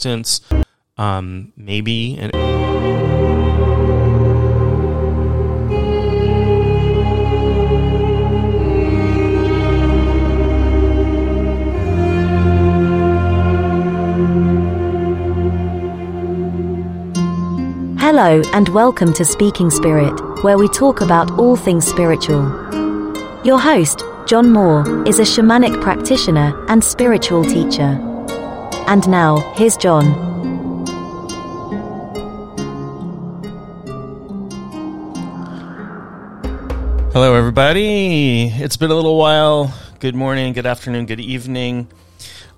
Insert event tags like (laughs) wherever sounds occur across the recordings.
assistance, um, maybe Hello, and welcome to Speaking Spirit, where we talk about all things spiritual. Your host, John Moore, is a shamanic practitioner and spiritual teacher. And now, here's John. Hello, everybody. It's been a little while. Good morning, good afternoon, good evening.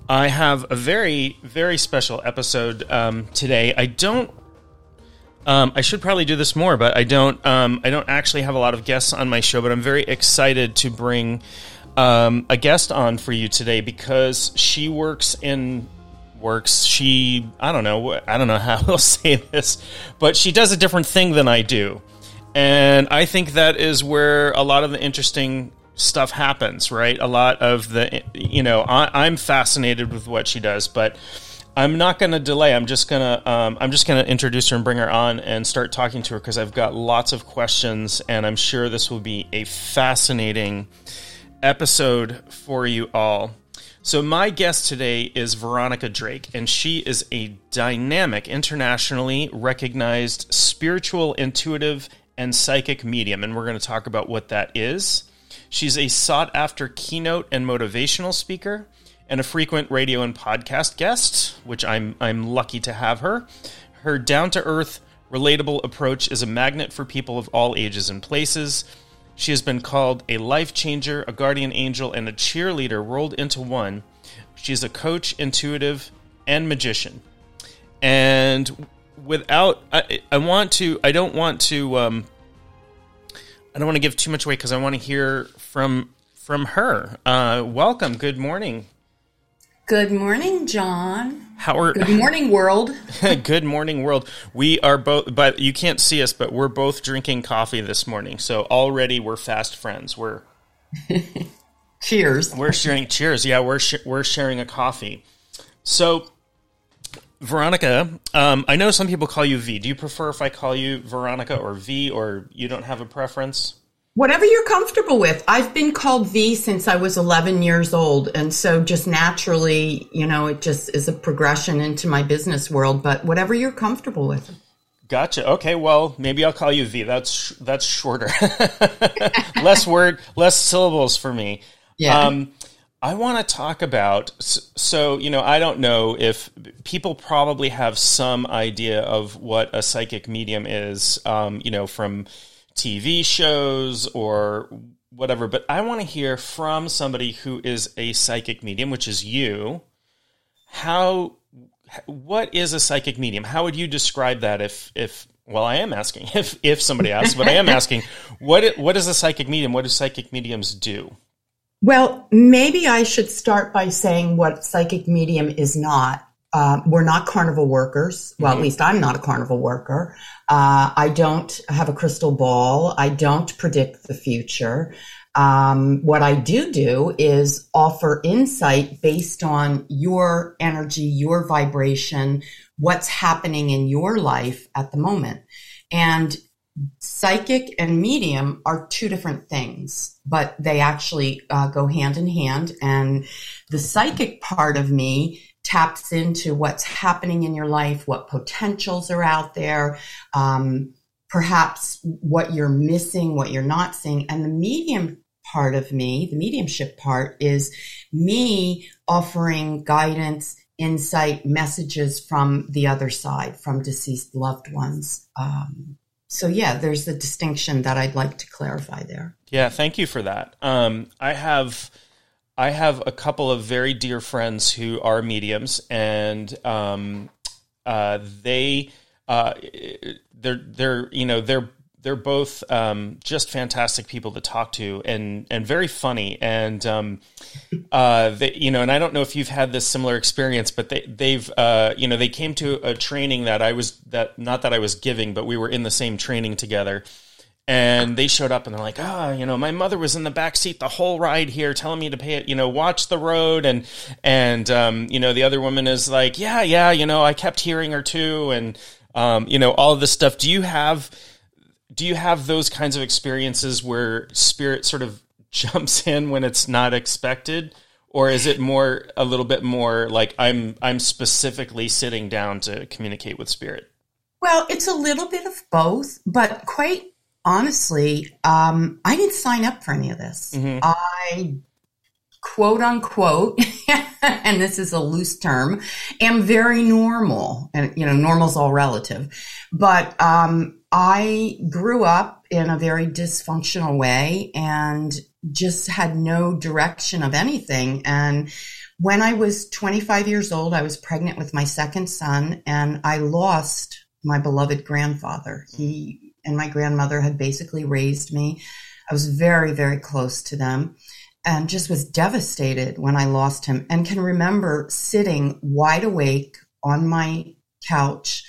I have a very, very special episode um, today. I don't. Um, I should probably do this more, but I don't. Um, I don't actually have a lot of guests on my show, but I'm very excited to bring um, a guest on for you today because she works in works. She I don't know. I don't know how (laughs) I'll say this, but she does a different thing than I do. And I think that is where a lot of the interesting stuff happens, right? A lot of the, you know, I, am fascinated with what she does, but I'm not going to delay. I'm just going to, um, I'm just going to introduce her and bring her on and start talking to her because I've got lots of questions, and I'm sure this will be a fascinating episode for you all. So, my guest today is Veronica Drake, and she is a dynamic, internationally recognized spiritual, intuitive, and psychic medium, and we're going to talk about what that is. She's a sought after keynote and motivational speaker and a frequent radio and podcast guest, which I'm I'm lucky to have her. Her down to earth, relatable approach is a magnet for people of all ages and places. She has been called a life changer, a guardian angel, and a cheerleader rolled into one. She's a coach, intuitive, and magician. And without I, I want to I don't want to um, I don't want to give too much away because I want to hear from from her. Uh, welcome. Good morning. Good morning, John. How are Good morning, world. (laughs) Good morning, world. We are both, but you can't see us, but we're both drinking coffee this morning. So already we're fast friends. We're (laughs) cheers. We're sharing cheers. Yeah, we're sh- we're sharing a coffee. So Veronica, um, I know some people call you V. Do you prefer if I call you Veronica or V, or you don't have a preference? Whatever you're comfortable with. I've been called V since I was 11 years old. And so just naturally, you know, it just is a progression into my business world, but whatever you're comfortable with. Gotcha. Okay, well, maybe I'll call you V. That's that's shorter. (laughs) less word, less syllables for me. Yeah. Um, I want to talk about so you know I don't know if people probably have some idea of what a psychic medium is um, you know from TV shows or whatever but I want to hear from somebody who is a psychic medium which is you how what is a psychic medium how would you describe that if if well I am asking (laughs) if if somebody asks but I am asking (laughs) what what is a psychic medium what do psychic mediums do well, maybe I should start by saying what psychic medium is not. Uh, we're not carnival workers. Well, mm-hmm. at least I'm not a carnival worker. Uh, I don't have a crystal ball. I don't predict the future. Um, what I do do is offer insight based on your energy, your vibration, what's happening in your life at the moment. And psychic and medium are two different things, but they actually uh, go hand in hand. And the psychic part of me taps into what's happening in your life, what potentials are out there, um, perhaps what you're missing, what you're not seeing. And the medium part of me, the mediumship part, is me offering guidance insight messages from the other side, from deceased loved ones. Um, so yeah, there's the distinction that I'd like to clarify there. Yeah, thank you for that. Um, I have I have a couple of very dear friends who are mediums, and um, uh, they uh, they're they're you know they're they're both um, just fantastic people to talk to and and very funny. And um, uh, they, you know and I don't know if you've had this similar experience but they they've uh, you know they came to a training that I was that not that I was giving but we were in the same training together. And they showed up and they're like, ah, oh, you know, my mother was in the back seat the whole ride here, telling me to pay it, you know, watch the road, and and um, you know, the other woman is like, yeah, yeah, you know, I kept hearing her too, and um, you know, all of this stuff. Do you have do you have those kinds of experiences where spirit sort of (laughs) jumps in when it's not expected? Or is it more a little bit more like I'm I'm specifically sitting down to communicate with spirit? Well, it's a little bit of both, but quite honestly, um, I didn't sign up for any of this. Mm-hmm. I quote unquote, (laughs) and this is a loose term, am very normal. And, you know, normal's all relative. But um, I grew up in a very dysfunctional way and just had no direction of anything. And when I was 25 years old, I was pregnant with my second son and I lost my beloved grandfather. He and my grandmother had basically raised me. I was very, very close to them and just was devastated when I lost him and can remember sitting wide awake on my couch,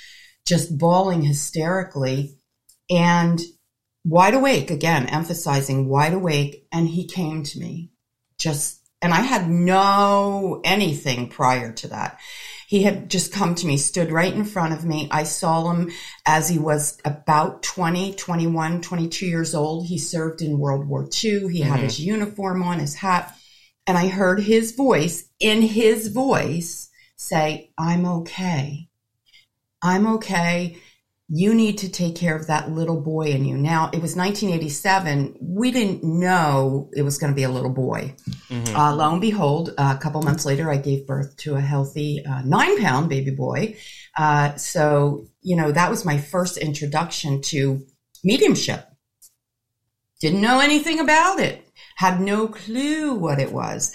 just bawling hysterically and wide awake again, emphasizing wide awake. And he came to me just, and I had no anything prior to that. He had just come to me, stood right in front of me. I saw him as he was about 20, 21, 22 years old. He served in World War II. He mm-hmm. had his uniform on, his hat. And I heard his voice in his voice say, I'm okay. I'm okay you need to take care of that little boy in you. Now, it was 1987. We didn't know it was going to be a little boy. Mm-hmm. Uh, lo and behold, a couple months later, I gave birth to a healthy uh, nine pound baby boy. Uh, so, you know, that was my first introduction to mediumship. Didn't know anything about it, had no clue what it was.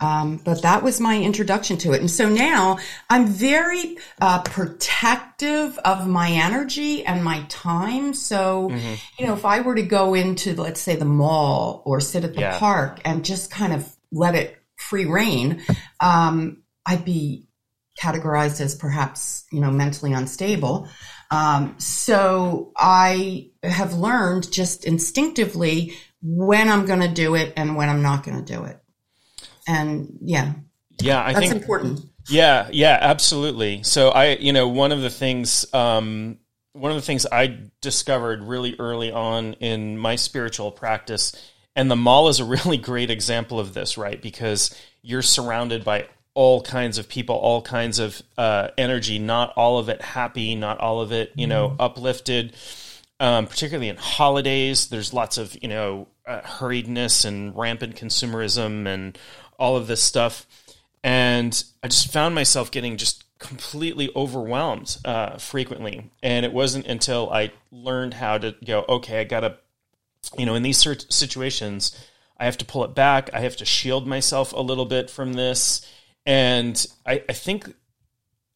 Um, but that was my introduction to it. And so now I'm very uh, protective of my energy and my time. So, mm-hmm. you know, if I were to go into, let's say, the mall or sit at the yeah. park and just kind of let it free reign, um, I'd be categorized as perhaps, you know, mentally unstable. Um, so I have learned just instinctively when I'm going to do it and when I'm not going to do it and yeah, yeah, I that's think important. Yeah, yeah, absolutely. So I, you know, one of the things, um, one of the things I discovered really early on in my spiritual practice, and the mall is a (laughs) really great example of this, right? Because you're surrounded by all kinds of people, all kinds of uh, energy, not all of it happy, not all of it, you know, mm-hmm. uplifted. Um, particularly in holidays, there's lots of you know uh, hurriedness and rampant consumerism and all of this stuff. And I just found myself getting just completely overwhelmed uh, frequently. And it wasn't until I learned how to go, okay, I got to, you know, in these situations, I have to pull it back. I have to shield myself a little bit from this. And I, I think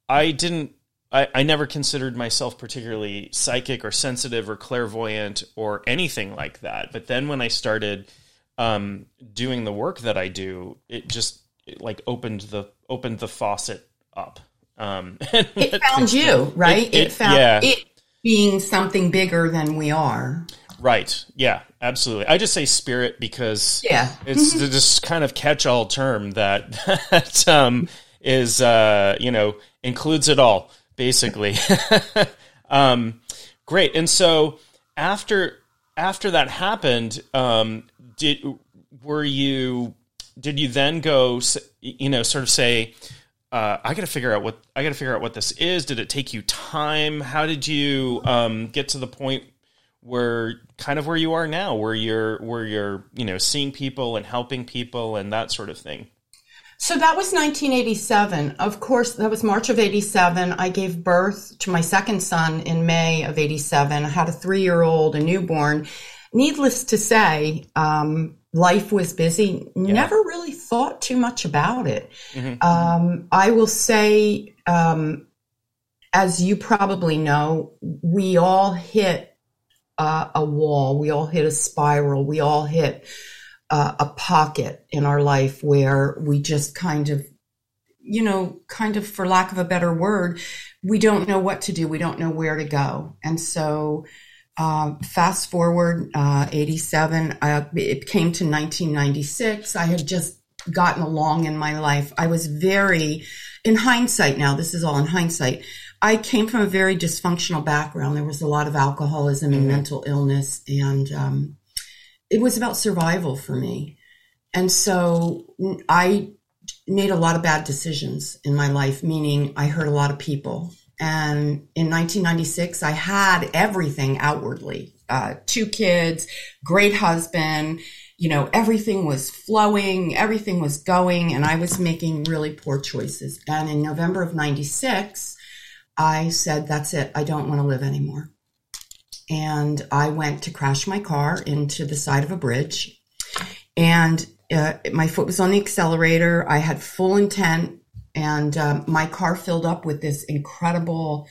I didn't, I, I never considered myself particularly psychic or sensitive or clairvoyant or anything like that. But then when I started, um, doing the work that I do, it just it like opened the opened the faucet up. Um, (laughs) it found you, right? It, it, it found yeah. it being something bigger than we are. Right. Yeah. Absolutely. I just say spirit because yeah, it's this kind of catch-all term that (laughs) that um, is uh, you know includes it all basically. (laughs) um, great. And so after after that happened, um, did were you did you then go you know sort of say uh, I got to figure out what I got to figure out what this is. Did it take you time? How did you um, get to the point where kind of where you are now, where you're where you're you know seeing people and helping people and that sort of thing? So that was 1987. Of course, that was March of 87. I gave birth to my second son in May of 87. I had a three year old, a newborn, needless to say, um, life was busy. Yeah. Never really thought too much about it. Mm-hmm. Um, I will say, um, as you probably know, we all hit uh, a wall. We all hit a spiral. We all hit uh, a pocket in our life where we just kind of you know, kind of for lack of a better word, we don't know what to do. We don't know where to go. And so uh, fast forward, uh, 87, uh, it came to 1996. I had just gotten along in my life. I was very, in hindsight now, this is all in hindsight. I came from a very dysfunctional background. There was a lot of alcoholism and mental illness, and um, it was about survival for me. And so I made a lot of bad decisions in my life, meaning I hurt a lot of people. And in 1996, I had everything outwardly uh, two kids, great husband, you know, everything was flowing, everything was going, and I was making really poor choices. And in November of 96, I said, That's it, I don't want to live anymore. And I went to crash my car into the side of a bridge. And uh, my foot was on the accelerator. I had full intent, and um, my car filled up with this incredible.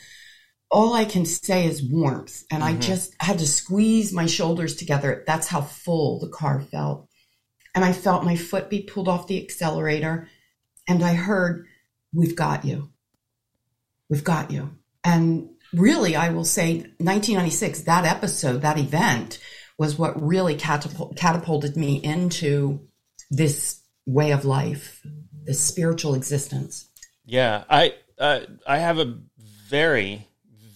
All I can say is warmth, and mm-hmm. I just had to squeeze my shoulders together. That's how full the car felt, and I felt my foot be pulled off the accelerator, and I heard, "We've got you. We've got you." And really, I will say, 1996. That episode, that event, was what really catapult, catapulted me into this way of life, this spiritual existence. Yeah, I uh, I have a very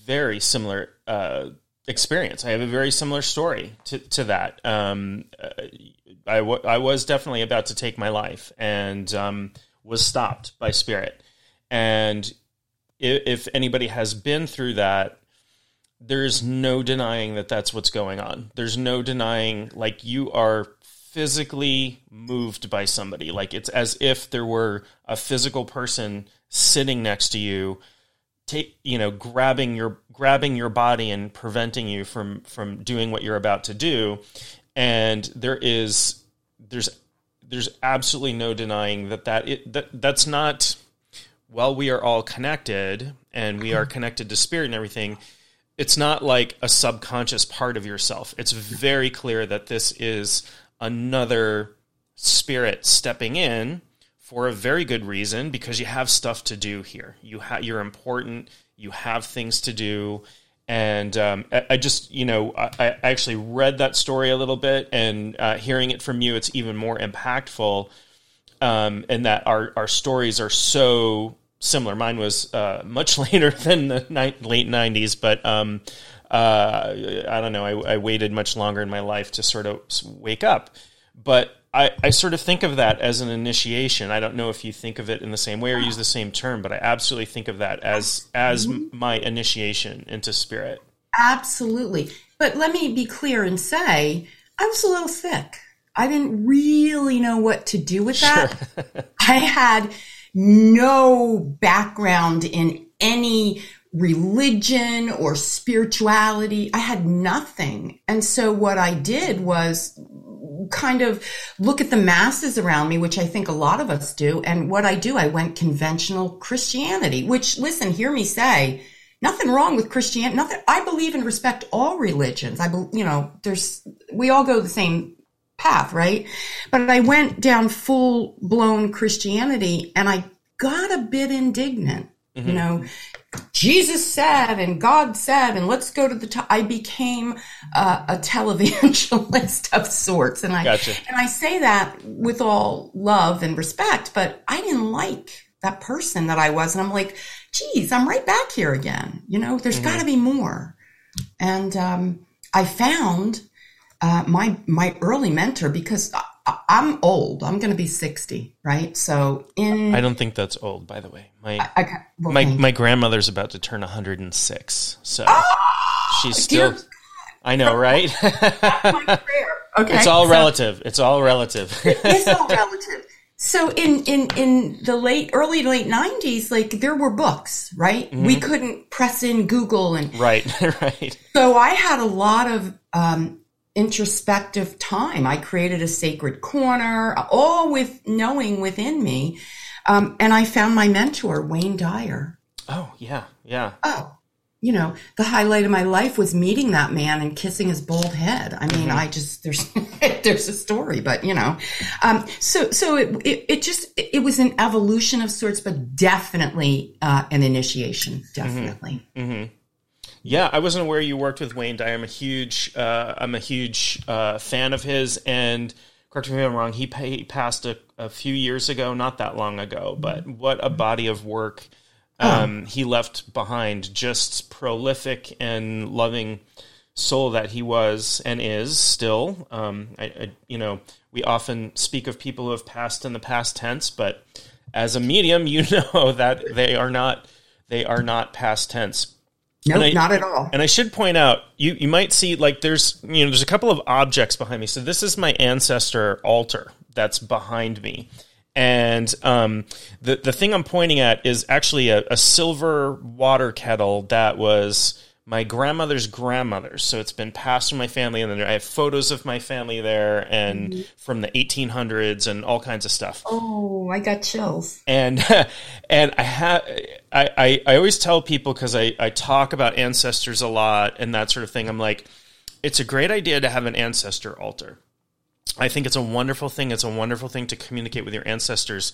very similar uh, experience. I have a very similar story to to that. Um, uh, I, w- I was definitely about to take my life and um, was stopped by spirit. And if, if anybody has been through that, there's no denying that that's what's going on. There's no denying like you are physically moved by somebody. Like it's as if there were a physical person sitting next to you, take you know, grabbing your grabbing your body and preventing you from from doing what you're about to do. And there is there's there's absolutely no denying that that it, that that's not while we are all connected and we are connected to spirit and everything it's not like a subconscious part of yourself it's very clear that this is another spirit stepping in for a very good reason because you have stuff to do here. You ha- you're important. You have things to do. And um, I, I, just, you know, I, I, actually read that story a little bit, and uh, hearing it from you, it's even more impactful. Um, and that our our stories are so similar. Mine was uh, much (laughs) later than the ni- late '90s, but um, uh, I don't know. I, I, waited much longer in my life to sort of wake up, but I, I sort of think of that as an initiation. I don't know if you think of it in the same way or use the same term, but I absolutely think of that as as mm-hmm. my initiation into spirit. Absolutely. But let me be clear and say I was a little sick. I didn't really know what to do with that. Sure. (laughs) I had no background in any religion or spirituality. I had nothing. And so what I did was kind of look at the masses around me, which I think a lot of us do. And what I do, I went conventional Christianity, which listen, hear me say, nothing wrong with Christianity. Nothing. I believe and respect all religions. I, you know, there's, we all go the same path, right? But I went down full blown Christianity and I got a bit indignant. Mm-hmm. You know, Jesus said and God said, and let's go to the top. I became uh, a televangelist of sorts. And I, gotcha. and I say that with all love and respect, but I didn't like that person that I was. And I'm like, geez, I'm right back here again. You know, there's mm-hmm. got to be more. And um, I found uh, my my early mentor because I'm old. I'm going to be 60, right? So in I don't think that's old, by the way. My I, I, well, my my grandmother's about to turn 106. So oh, she's still I know, right? (laughs) okay. It's all so, relative. It's all relative. it's all (laughs) relative. So in, in, in the late, early late nineties, like there were books, right? Mm-hmm. We couldn't press in Google and. Right, (laughs) right. So I had a lot of, um, introspective time. I created a sacred corner, all with knowing within me. Um, and I found my mentor, Wayne Dyer. Oh, yeah, yeah. Oh, you know, the highlight of my life was meeting that man and kissing his bald head. I mean, mm-hmm. I just, there's, (laughs) there's a story, but you know, um, so, so it, it, it, just, it was an evolution of sorts, but definitely, uh, an initiation, definitely. Mm-hmm. Mm-hmm. Yeah, I wasn't aware you worked with Wayne Dyer. I'm a huge, uh, I'm a huge uh, fan of his, and correct me if I'm wrong. He, pa- he passed a, a, few years ago, not that long ago, but what a body of work um, he left behind. Just prolific and loving soul that he was and is still. Um, I, I, you know, we often speak of people who have passed in the past tense, but as a medium, (laughs) you know that they are not they are not past tense. No, nope, not at all. And I should point out, you you might see like there's you know there's a couple of objects behind me. So this is my ancestor altar that's behind me. And um, the the thing I'm pointing at is actually a, a silver water kettle that was my grandmother's grandmother. So it's been passed from my family, and then I have photos of my family there, and mm-hmm. from the 1800s, and all kinds of stuff. Oh, I got chills. And (laughs) and I have I, I, I always tell people because I I talk about ancestors a lot and that sort of thing. I'm like, it's a great idea to have an ancestor altar. I think it's a wonderful thing. It's a wonderful thing to communicate with your ancestors.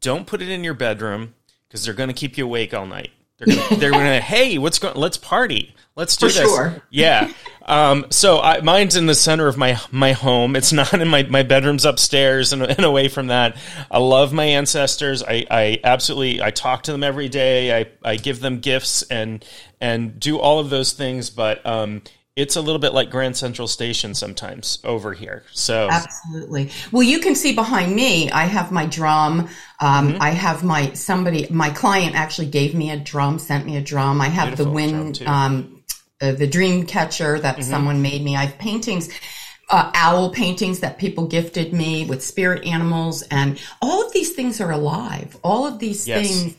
Don't put it in your bedroom because they're going to keep you awake all night. They're gonna, they're gonna, (laughs) hey, what's going? Let's party. Let's do For this. Sure. Yeah. (laughs) Um, so I, mine's in the center of my my home. It's not in my my bedroom's upstairs and, and away from that. I love my ancestors. I, I absolutely I talk to them every day. I, I give them gifts and and do all of those things. But um, it's a little bit like Grand Central Station sometimes over here. So absolutely. Well, you can see behind me, I have my drum. Um, mm-hmm. I have my somebody, my client actually gave me a drum, sent me a drum. I have Beautiful the wind, um, uh, the dream catcher that mm-hmm. someone made me. I have paintings. Uh, owl paintings that people gifted me with spirit animals and all of these things are alive all of these yes. things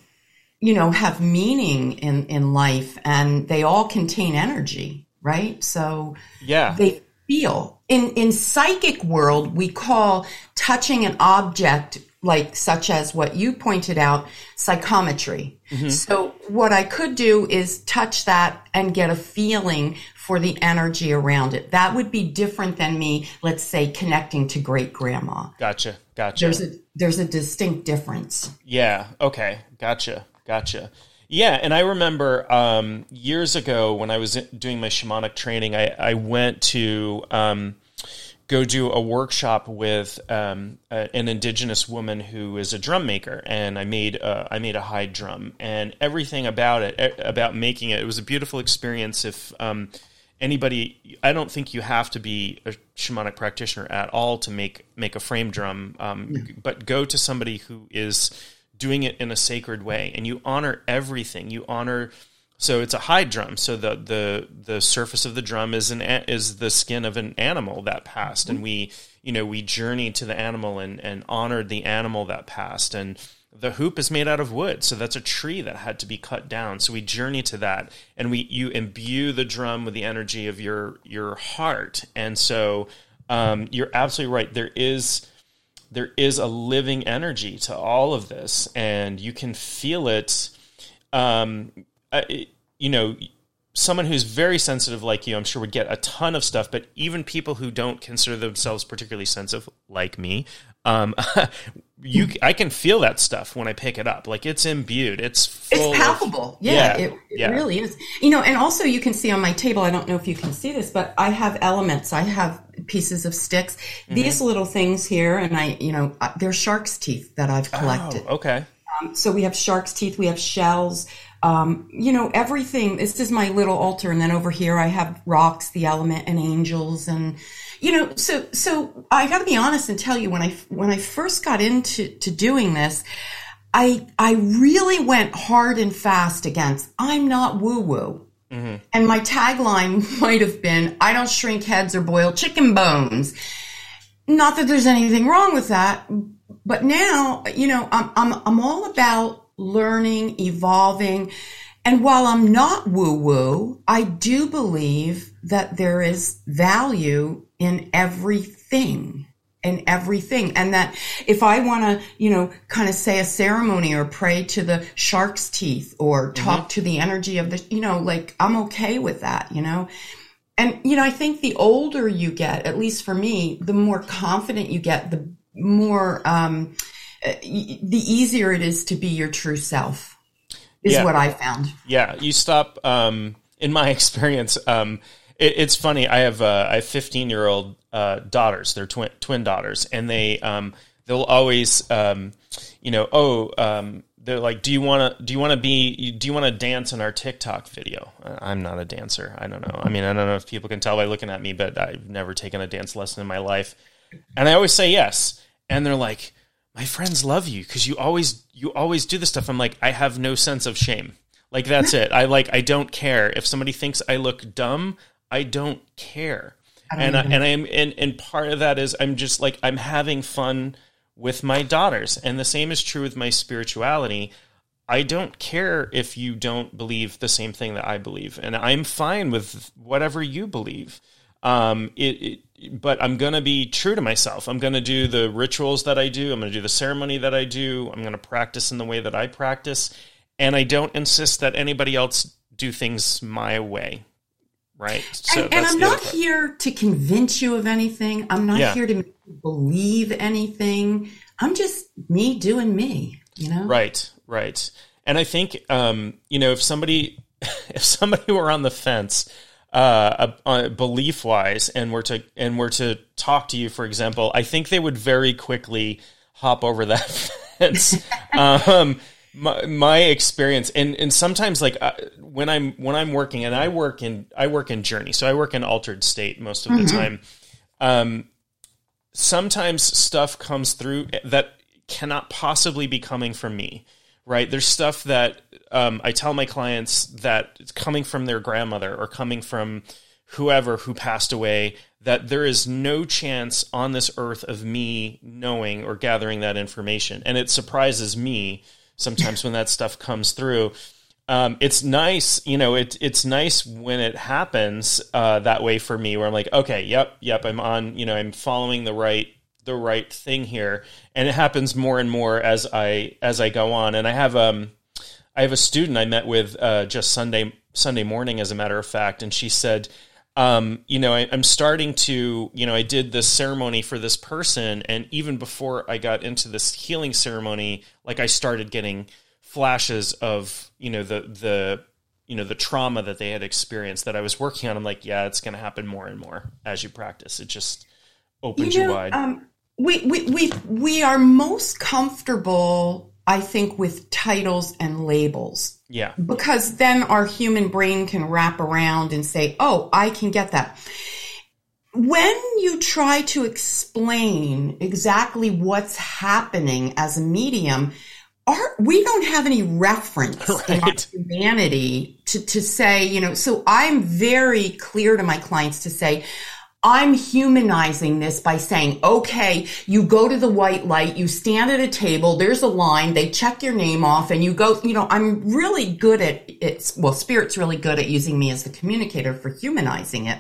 you know have meaning in in life and they all contain energy right? So yeah, they feel in in psychic world we call touching an object like such as what you pointed out psychometry. Mm-hmm. so what i could do is touch that and get a feeling for the energy around it. That would be different than me let's say connecting to great grandma. Gotcha gotcha. There's a there's a distinct difference. Yeah okay. Gotcha gotcha yeah, and I remember um, years ago when I was doing my shamanic training, I, I went to um, go do a workshop with um, a, an indigenous woman who is a drum maker, and I made a, I made a hide drum, and everything about it, about making it, it was a beautiful experience. If um, anybody, I don't think you have to be a shamanic practitioner at all to make make a frame drum, um, yeah. but go to somebody who is doing it in a sacred way and you honor everything. You honor so it's a hide drum. So the the the surface of the drum is an is the skin of an animal that passed and we you know we journeyed to the animal and and honored the animal that passed. And the hoop is made out of wood so that's a tree that had to be cut down. So we journey to that and we you imbue the drum with the energy of your your heart. And so um, you're absolutely right. There is there is a living energy to all of this, and you can feel it. Um, you know, someone who's very sensitive like you, I'm sure would get a ton of stuff. But even people who don't consider themselves particularly sensitive, like me, um, (laughs) you I can feel that stuff when I pick it up. Like it's imbued. It's it's palpable. Of, yeah, yeah, it, it yeah. really is. You know, and also you can see on my table. I don't know if you can see this, but I have elements. I have pieces of sticks. Mm-hmm. These little things here, and I, you know, uh, they're shark's teeth that I've collected. Oh, okay. Um, so we have shark's teeth. We have shells. Um, you know, everything. This is my little altar, and then over here I have rocks, the element, and angels, and you know, so so I got to be honest and tell you when I when I first got into to doing this, I I really went hard and fast against I'm not woo woo. Mm-hmm. And my tagline (laughs) might have been I don't shrink heads or boil chicken bones. Not that there's anything wrong with that, but now, you know, I'm I'm I'm all about learning, evolving, and while I'm not woo woo, I do believe that there is value in everything in everything. And that if I want to, you know, kind of say a ceremony or pray to the shark's teeth or talk mm-hmm. to the energy of the, you know, like I'm okay with that, you know? And, you know, I think the older you get, at least for me, the more confident you get, the more, um, uh, the easier it is to be your true self is yeah. what I found. Yeah. You stop, um, in my (laughs) experience, um, it, it's funny. I have uh, I have fifteen year old uh, daughters. They're twin twin daughters, and they um, they'll always um, you know oh um, they're like do you want to do you want to be do you want to dance in our TikTok video? I'm not a dancer. I don't know. I mean I don't know if people can tell by looking at me, but I've never taken a dance lesson in my life, and I always say yes, and they're like my friends love you because you always you always do this stuff. I'm like I have no sense of shame. Like that's it. I like I don't care if somebody thinks I look dumb. I don't care. I don't and I, and I'm and and part of that is I'm just like I'm having fun with my daughters, and the same is true with my spirituality. I don't care if you don't believe the same thing that I believe, and I'm fine with whatever you believe. Um, it, it, but I'm going to be true to myself. I'm going to do the rituals that I do. I'm going to do the ceremony that I do. I'm going to practice in the way that I practice and I don't insist that anybody else do things my way. Right. So and, and I'm not here to convince you of anything. I'm not yeah. here to believe anything. I'm just me doing me, you know? Right. Right. And I think, um, you know, if somebody, (laughs) if somebody were on the fence, uh, uh, belief wise, and were to and were to talk to you, for example, I think they would very quickly hop over that (laughs) fence. um, my, my experience and and sometimes like uh, when i'm when i'm working and i work in i work in journey so i work in altered state most of the mm-hmm. time um sometimes stuff comes through that cannot possibly be coming from me right there's stuff that um, i tell my clients that it's coming from their grandmother or coming from whoever who passed away that there is no chance on this earth of me knowing or gathering that information and it surprises me sometimes when that stuff comes through. Um, it's nice, you know, it, it's nice when it happens uh, that way for me, where I'm like, okay, yep, yep, I'm on, you know, I'm following the right the right thing here, and it happens more and more as I as I go on. And I have um, I have a student I met with uh, just Sunday Sunday morning, as a matter of fact, and she said, um, you know, I, am starting to, you know, I did this ceremony for this person, and even before I got into this healing ceremony, like I started getting flashes of, you know, the the you know the trauma that they had experienced that I was working on. I'm like, yeah, it's going to happen more and more as you practice. It just opens you, know, you wide. Um, we we we we are most comfortable I think, with titles and labels. Yeah. Because then our human brain can wrap around and say, oh, I can get that. When you try to explain exactly what's happening as a medium, our, we don't have any reference (laughs) right. in our humanity to, to say, you know, so I'm very clear to my clients to say, I'm humanizing this by saying, okay, you go to the white light, you stand at a table, there's a line, they check your name off and you go, you know, I'm really good at it's, well, spirit's really good at using me as the communicator for humanizing it.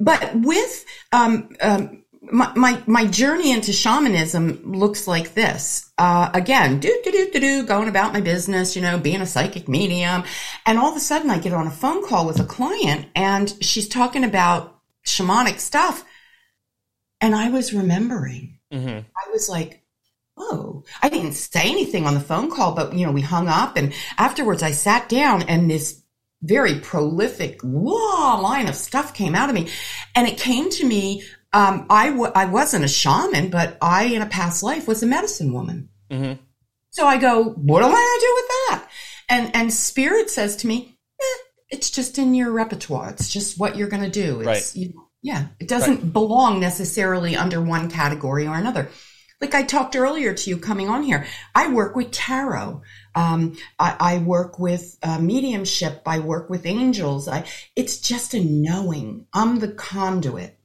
But with, um, um, my, my, my journey into shamanism looks like this. Uh, again, do, do, do, do, do, going about my business, you know, being a psychic medium. And all of a sudden I get on a phone call with a client and she's talking about shamanic stuff. And I was remembering. Mm-hmm. I was like, oh, I didn't say anything on the phone call, but you know, we hung up and afterwards I sat down and this very prolific whoa, line of stuff came out of me. And it came to me. Um, I w- I wasn't a shaman, but I, in a past life, was a medicine woman. Mm-hmm. So I go, what am I going to do with that? And, and spirit says to me, eh, it's just in your repertoire. It's just what you're going to do. It's, right. You, yeah. It doesn't right. belong necessarily under one category or another. Like I talked earlier to you coming on here, I work with tarot. Um, I, I, work with uh, mediumship. I work with angels. I, it's just a knowing. I'm the conduit.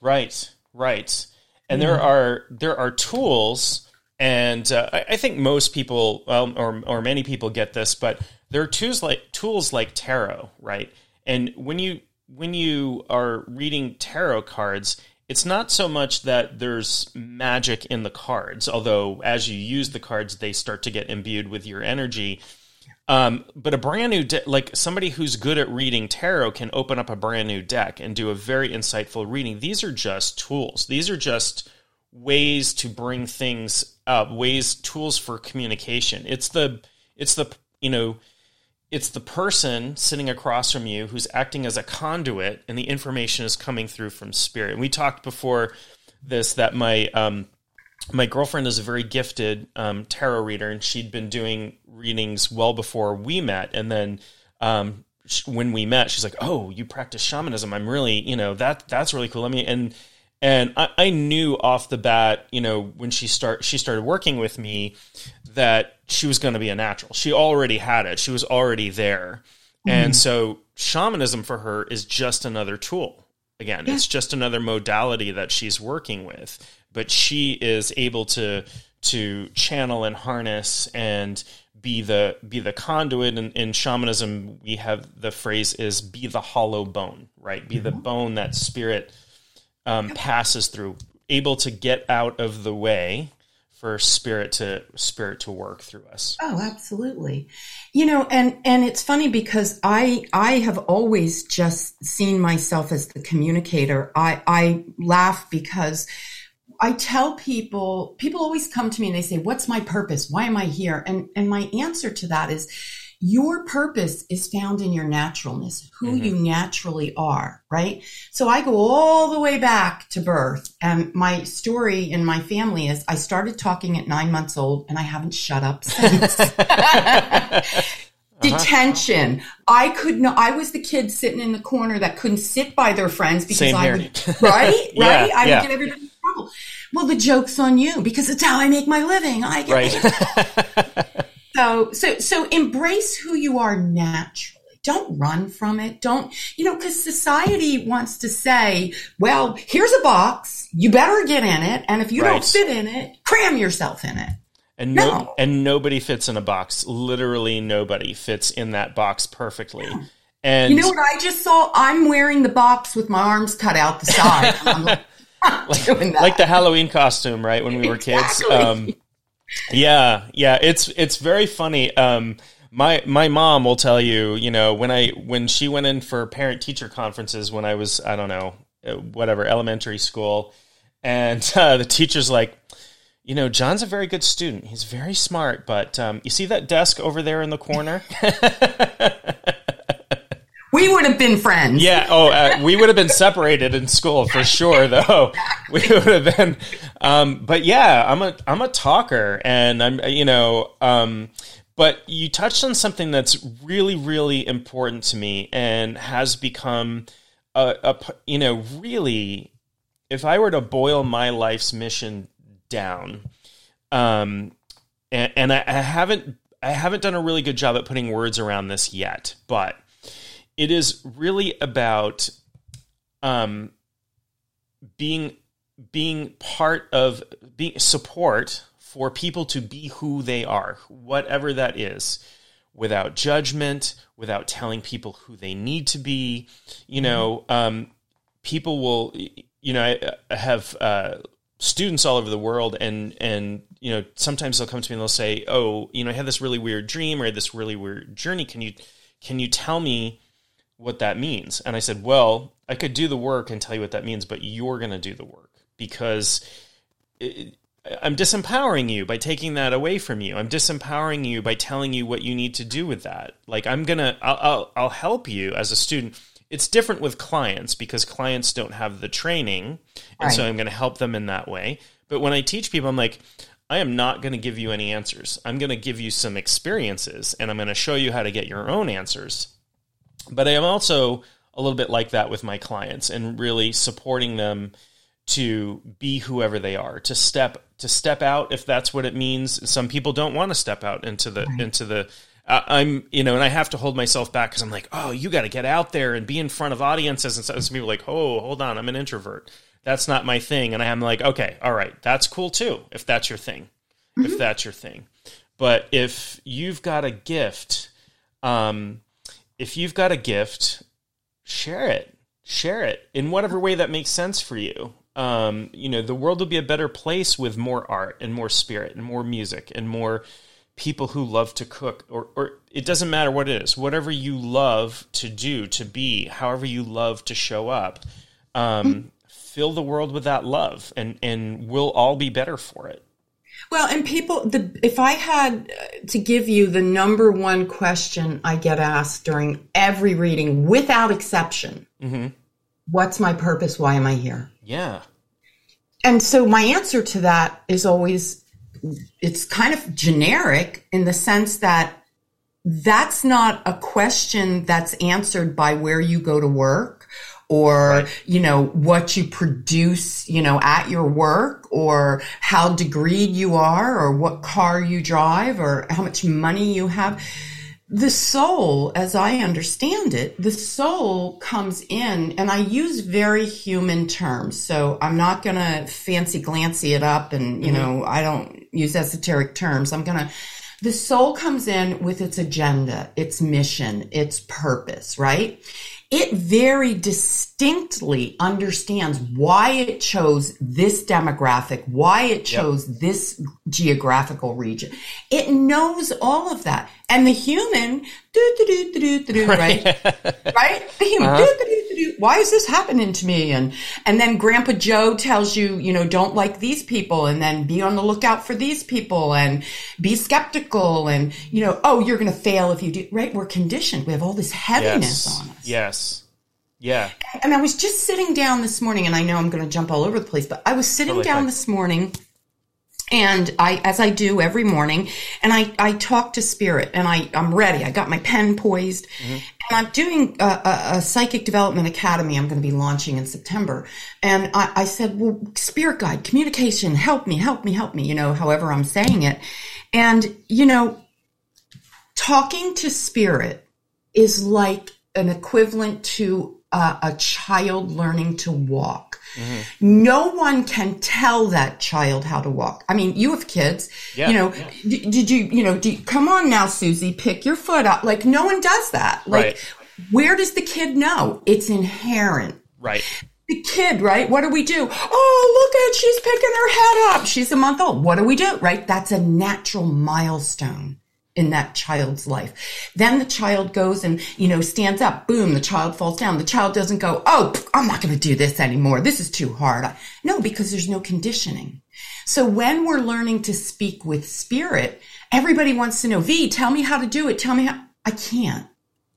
Right, right. And there are there are tools, and uh, I, I think most people, well, or or many people get this, but there are tools like tools like tarot, right? And when you when you are reading tarot cards, it's not so much that there's magic in the cards, although as you use the cards, they start to get imbued with your energy. Um, but a brand new de- like somebody who's good at reading tarot can open up a brand new deck and do a very insightful reading. These are just tools. These are just ways to bring things up, ways tools for communication. It's the it's the you know it's the person sitting across from you who's acting as a conduit, and the information is coming through from spirit. And we talked before this that my um, my girlfriend is a very gifted um, tarot reader, and she'd been doing readings well before we met. And then um, when we met, she's like, "Oh, you practice shamanism? I'm really, you know, that that's really cool." Let me and and I, I knew off the bat, you know, when she start she started working with me, that she was going to be a natural. She already had it. She was already there, mm-hmm. and so shamanism for her is just another tool. Again, yeah. it's just another modality that she's working with but she is able to to channel and harness and be the be the conduit in, in shamanism we have the phrase is be the hollow bone right be mm-hmm. the bone that spirit um, passes through able to get out of the way for spirit to spirit to work through us oh absolutely you know and and it's funny because i i have always just seen myself as the communicator i i laugh because I tell people, people always come to me and they say, what's my purpose? Why am I here? And, and my answer to that is your purpose is found in your naturalness, who mm-hmm. you naturally are, right? So I go all the way back to birth. And my story in my family is I started talking at nine months old and I haven't shut up since. (laughs) (laughs) Uh-huh. detention. I could not. I was the kid sitting in the corner that couldn't sit by their friends because Same I would. Right, (laughs) yeah, right. I yeah. would get everybody in trouble. Well, the joke's on you because it's how I make my living. I get right. So, so, so embrace who you are naturally. Don't run from it. Don't, you know, because society wants to say, well, here's a box. You better get in it. And if you right. don't fit in it, cram yourself in it. And no, no, and nobody fits in a box. Literally nobody fits in that box perfectly. Yeah. And you know what I just saw? I'm wearing the box with my arms cut out the side. like, (laughs) (laughs) like, the Halloween costume, right? When we were kids. Um, yeah, yeah. It's it's very funny. Um, my my mom will tell you, you know, when I when she went in for parent teacher conferences when I was I don't know uh, whatever elementary school, and (laughs) uh, the teacher's like you know, John's a very good student. He's very smart, but um, you see that desk over there in the corner? (laughs) we would have been friends. Yeah. Oh, uh, we would have been separated in school for sure, though. (laughs) We would have been. Um, but yeah, I'm a I'm a talker, and I'm you know. Um, but you touched on something that's really really important to me, and has become a, a you know really. If I were to boil my life's mission down. Um, and, and I, I haven't I haven't done a really good job at putting words around this yet, but it is really about um, being being part of being support for people to be who they are, whatever that is, without judgment, without telling people who they need to be. You know, um, people will. You know, I, have uh, students all over the world and and you know sometimes they'll come to me and they'll say oh you know i had this really weird dream or I had this really weird journey can you can you tell me what that means. And i said well i could do the work and tell you what that means but you're going to do the work because it, i'm disempowering you by taking that away from you. I'm disempowering you by telling you what you need to do with that. Like i'm going to I'll, I'll help you as a student. It's different with clients because clients don't have the training. And right. so i'm going to help them in that way. But when i teach people i'm like i am not going to give you any answers. I'm going to give you some experiences and i'm going to show you how to get your own answers but i am also a little bit like that with my clients and really supporting them to be whoever they are to step to step out if that's what it means some people don't want to step out into the right. into the I'm, you know, and I have to hold myself back because I'm like, oh, you got to get out there and be in front of audiences and. Some people are like, oh, hold on, I'm an introvert. That's not my thing. And I'm like, okay, all right, that's cool too, if that's your thing, mm-hmm. if that's your thing. But if you've got a gift, um, if you've got a gift, share it, share it in whatever way that makes sense for you. Um, you know, the world will be a better place with more art and more spirit and more music and more people who love to cook or, or it doesn't matter what it is. Whatever you love to do to be however you love to show up um, fill the world with that love and and we'll all be better for it Well, and people, the, if I had uh, to give you the number one question I get asked during every reading without exception, Mm-hmm. what's my purpose? Why am I here? Yeah. And so my answer to that is always, it's kind of generic in the sense that that's not a question that's answered by where you go to work or, Right. you know, what you produce, you know, at your work or how degreed you are or what car you drive or how much money you have. The soul, as I understand it, the soul comes in, and I use very human terms. So I'm not going to fancy glancy it up and, you mm-hmm. know, I don't use esoteric terms. I'm going to, the soul comes in with its agenda, its mission, its purpose, right? It very distinctly understands why it chose this demographic, why it chose this geographical region. It knows all of that. And the human, do, do, do, do, do, do, right? right? The human, do, do, do, do, do. why is this happening to me? And, and then Grandpa Joe tells you, you know, don't like these people and then be on the lookout for these people and be skeptical and, you know, oh, you're going to fail if you do, right? We're conditioned. We have all this heaviness Yes. on us. Yes. Yeah. And I was just sitting down this morning, and I know I'm going to jump all over the place, but I was sitting Totally down fine. this morning, and I, as I do every morning, and I, I talk to spirit, and I, I'm ready. I got my pen poised, Mm-hmm. and I'm doing a, a, a psychic development academy. I'm going to be launching in September, and I, I said, "Well, spirit guide, communication, help me, help me, help me." You know, however I'm saying it, and you know, talking to spirit is like an equivalent to uh, a child learning to walk. Mm-hmm. No one can tell that child how to walk. I mean, you have kids. Yeah, you know, yeah. d- did you, you know, do you- come on now, Susie, pick your foot up. Like, no one does that. Like, Right. where does the kid know? It's inherent Right. the kid, right? What do we do? Oh, look at she's picking her head up. She's a month old. What do we do? Right? That's a natural milestone in that child's life. Then the child goes and, you know, stands up. Boom, the child falls down. The child doesn't go, "Oh, I'm not going to do this anymore. This is too hard." No, because there's no conditioning. So when we're learning to speak with spirit, everybody wants to know, "V, tell me how to do it. Tell me how." I can't.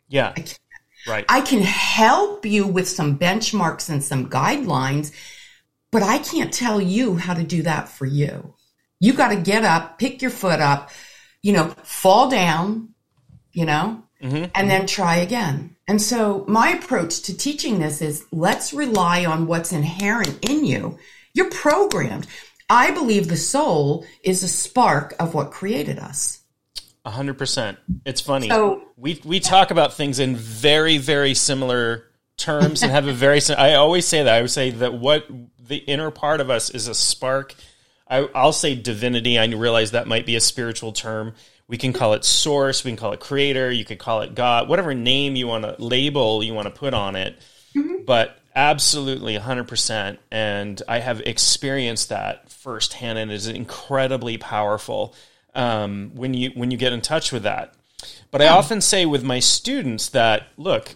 Yeah. I can't. Right. I can help you with some benchmarks and some guidelines, but I can't tell you how to do that for you. You got to get up, pick your foot up, you know, fall down, you know, mm-hmm. and then try again. And so my approach to teaching this is let's rely on what's inherent in you. You're programmed. I believe the soul is a spark of what created us. A hundred percent. It's funny. So- we we talk about things in very very similar terms and have a very. I always say that. I would say that what the inner part of us is a spark. I, I'll say divinity. I realize that might be a spiritual term. We can call it source. We can call it creator. You could call it God. Whatever name you want to label you want to put on it. But absolutely 100%. And I have experienced that firsthand and it is incredibly powerful um, when you when you get in touch with that. But I often say with my students that look,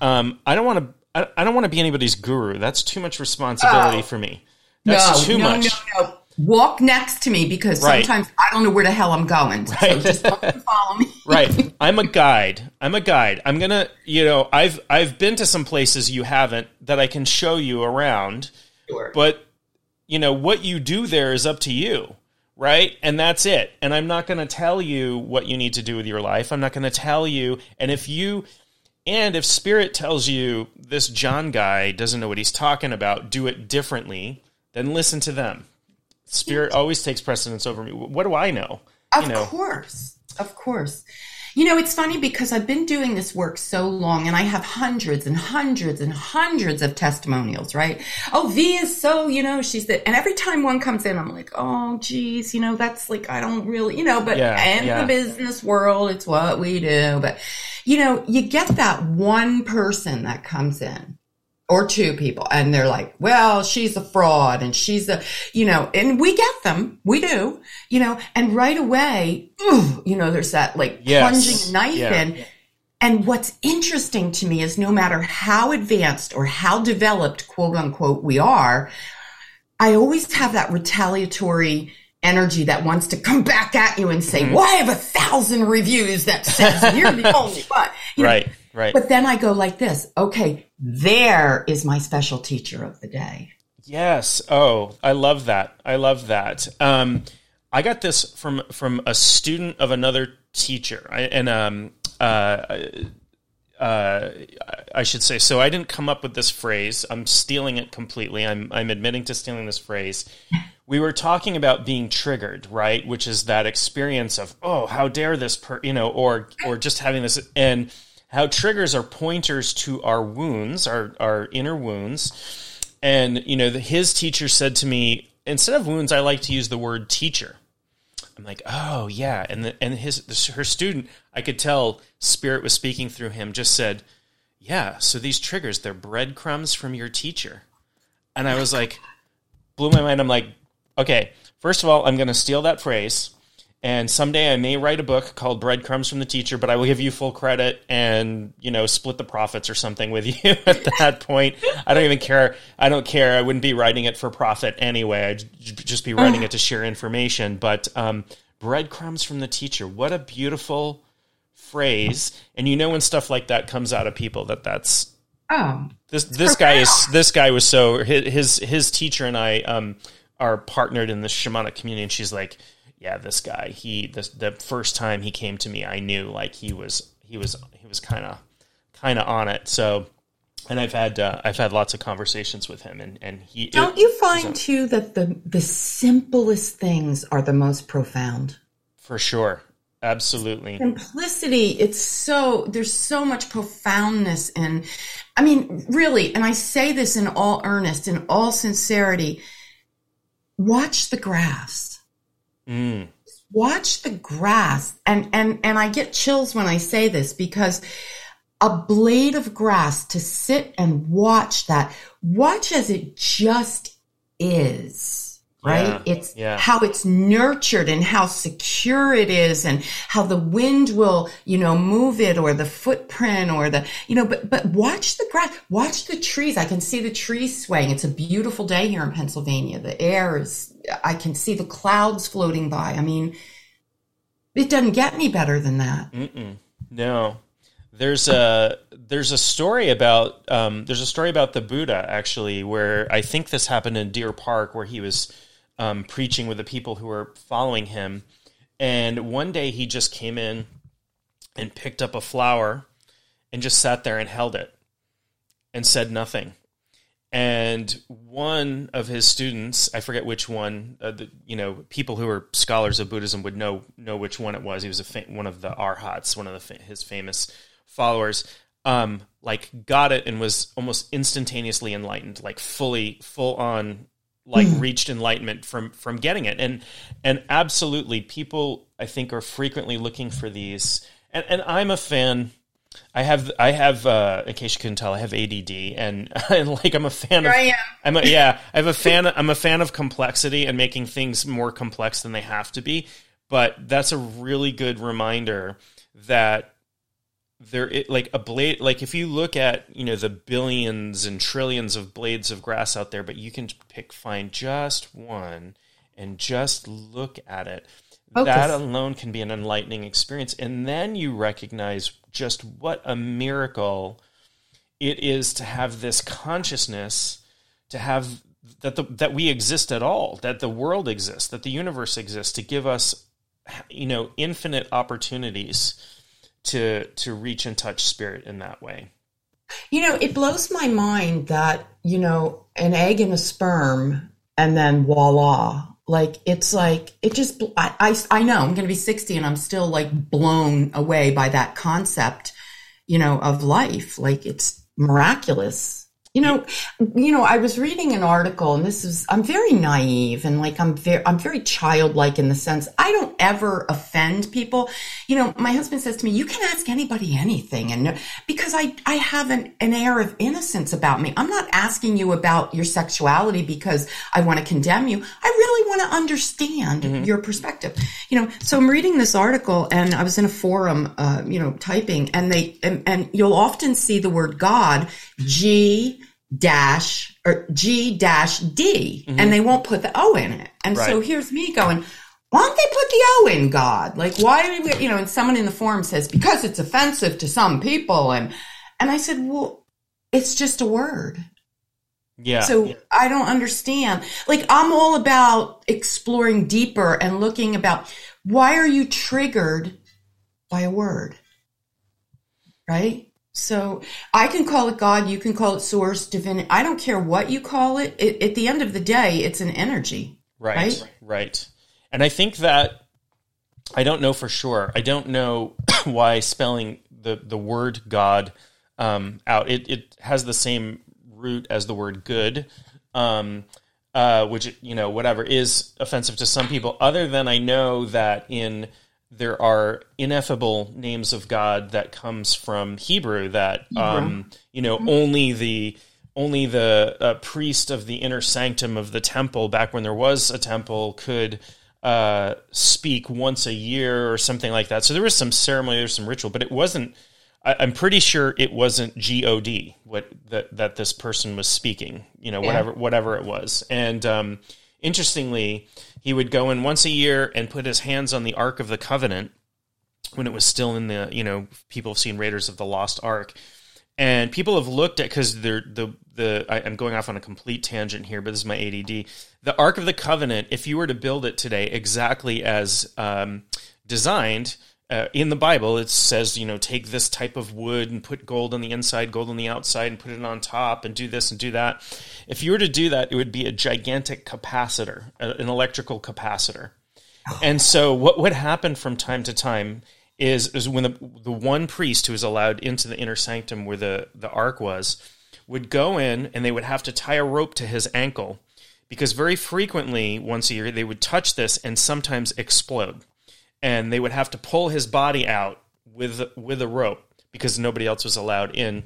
um, I don't want to. I, I don't want to be anybody's guru. That's too much responsibility Oh. for me. That's too no, much. No, no, Walk next to me because Right. sometimes I don't know where the hell I'm going. So Right. just follow me. (laughs) right i'm a guide i'm a guide i'm gonna you know i've i've been to some places you haven't that i can show you around Sure. but you know what you do there is up to you right and that's it and i'm not going to tell you what you need to do with your life i'm not going to tell you and if you and if spirit tells you this john guy doesn't know what he's talking about do it differently then listen to them spirit always takes precedence over me what do i know Of you know course. Of course. You know, it's funny because I've been doing this work so long and I have hundreds and hundreds and hundreds of testimonials, right? Oh, V is so, you know, she's the, and every time one comes in, I'm like, oh, geez, you know, that's like, I don't really, you know, but Yeah, in yeah. the business world, it's what we do. But, you know, you get that one person that comes in or two people and they're like, well, she's a fraud and she's a, you know, and we get them. We do, you know, and right away, ooh, you know, there's that like Yes. plunging knife Yeah. in. And what's interesting to me is no matter how advanced or how developed, quote unquote, we are, I always have that retaliatory energy that wants to come back at you and say, mm-hmm. "Well, I have a thousand reviews that says you're the (laughs) only one." You know, Right. But then I go like this. Okay, there is my special teacher of the day. Yes. Oh, I love that. I love that. Um, I got this from from a student of another teacher, I, and um, uh, uh, I should say. So I didn't come up with this phrase. I'm stealing it completely. I'm I'm admitting to stealing this phrase. We were talking about being triggered, right? Which is that experience of oh, how dare this per, you know, or or just having this and how triggers are pointers to our wounds, our our inner wounds. And you know the, his teacher said to me instead of wounds i like to use the word teacher. I'm like oh yeah. And the, and his her student i could tell spirit was speaking through him just said yeah so these triggers they're breadcrumbs from your teacher. And i was like blew my mind. I'm like okay first of all i'm going to steal that phrase and someday I may write a book called Breadcrumbs from the Teacher, but I will give you full credit and, you know, split the profits or something with (laughs) you at that point. I don't even care. I don't care. I wouldn't be writing it for profit anyway. I'd just be writing it to share information. But um, Breadcrumbs from the Teacher, what a beautiful phrase. And you know when stuff like that comes out of people that that's Oh, this this guy is this guy was so his his, his teacher and I um are partnered in the shamanic community and she's like yeah this guy he the, the first time he came to me I knew like he was he was he was kind of kind of on it. So and I've had uh, I've had lots of conversations with him and and he don't you find too that the the simplest things are the most profound? for sure. Absolutely. Simplicity it's so there's so much profoundness in i mean really and i say this in all earnest in all sincerity watch the grass mm, watch the grass. And and and i get chills when i say this because a blade of grass to sit and watch that watch as it just is right? Yeah, it's yeah. how it's nurtured and how secure it is and how the wind will you know move it or the footprint or the you know but but watch the grass. Watch the trees. I can see the trees swaying. It's a beautiful day here in pennsylvania. The air is i can see the clouds floating by i mean it doesn't get any better than that. No, there's a there's a story about um, there's a story about the Buddha actually where I think this happened in Deer Park where he was um, preaching with the people who were following him, and one day he just came in and picked up a flower and just sat there and held it and said nothing. And one of his students, I forget which one, uh, the, you know, people who are scholars of Buddhism would know know which one it was. He was a fa- one of the arhats, one of the fa- his famous followers. Um, like got it and was almost instantaneously enlightened, like fully, full on, like reached enlightenment from from getting it. And and absolutely, people I think are frequently looking for these. And and I'm a fan. I have I have uh, in case you couldn't tell I have ADD and, (laughs) and like I'm a fan of I am. I'm a, yeah I have a fan I'm a fan of complexity and making things more complex than they have to be but that's a really good reminder that there it, like a blade like if you look at you know the billions and trillions of blades of grass out there but you can pick find just one and just look at it Focus. that alone can be an enlightening experience and then you recognize just what a miracle it is to have this consciousness to have that the, that we exist at all that the world exists that the universe exists to give us you know infinite opportunities to to reach and touch spirit in that way You know, it blows my mind that, you know, an egg and a sperm and then voila. Like, it's like, it just, I, I, I know I'm going to be 60 and I'm still like blown away by that concept, you know, of life. Like, it's miraculous. You know, you know, I was reading an article and this is, I'm very naive and like I'm very, I'm very childlike in the sense I don't ever offend people. You know, my husband says to me, you can ask anybody anything. And because I, I have an, an air of innocence about me. I'm not asking you about your sexuality because I want to condemn you. I really want to understand your perspective. You know, so I'm reading this article and I was in a forum, uh, you know, typing and they, and, and you'll often see the word God, G, dash or G dash D, and mm-hmm. they won't put the O in it. And so here's me going, why don't they put the O in God? Like, why we, you know, and someone in the forum says, because it's offensive to some people. And, and I said, well, it's just a word. Yeah. So I don't understand. Like I'm all about exploring deeper and looking about why are you triggered by a word? Right? So I can call it God, you can call it source, divinity. I don't care what you call it. it at the end of the day, it's an energy. Right, Right? right. And I think that I don't know for sure. I don't know (coughs) why spelling the the word God um, out. It it has the same root as the word good, um, uh, which you know whatever is offensive to some people. Other than I know that in there are ineffable names of God that comes from Hebrew that um, you know only the only the uh, priest of the inner sanctum of the temple back when there was a temple could uh, speak once a year or something like that. So there was some ceremony, there was some ritual, but it wasn't. I, I'm pretty sure it wasn't God what that that this person was speaking. You know, whatever whatever it was. And um, interestingly, he would go in once a year and put his hands on the Ark of the Covenant when it was still in the you know people have seen Raiders of the Lost Ark, and people have looked at because they're the the I, I'm going off on a complete tangent here, but this is my ADD. The Ark of the Covenant, if you were to build it today exactly as um, designed. Uh, in the Bible, it says, you know, take this type of wood and put gold on the inside, gold on the outside, and put it on top, and do this and do that. If you were to do that, it would be a gigantic capacitor, an electrical capacitor. (sighs) And so, what would happen from time to time is, is when the, the one priest who was allowed into the inner sanctum where the, the ark was would go in and they would have to tie a rope to his ankle because very frequently, once a year, they would touch this and sometimes explode. And they would have to pull his body out with, with a rope because nobody else was allowed in.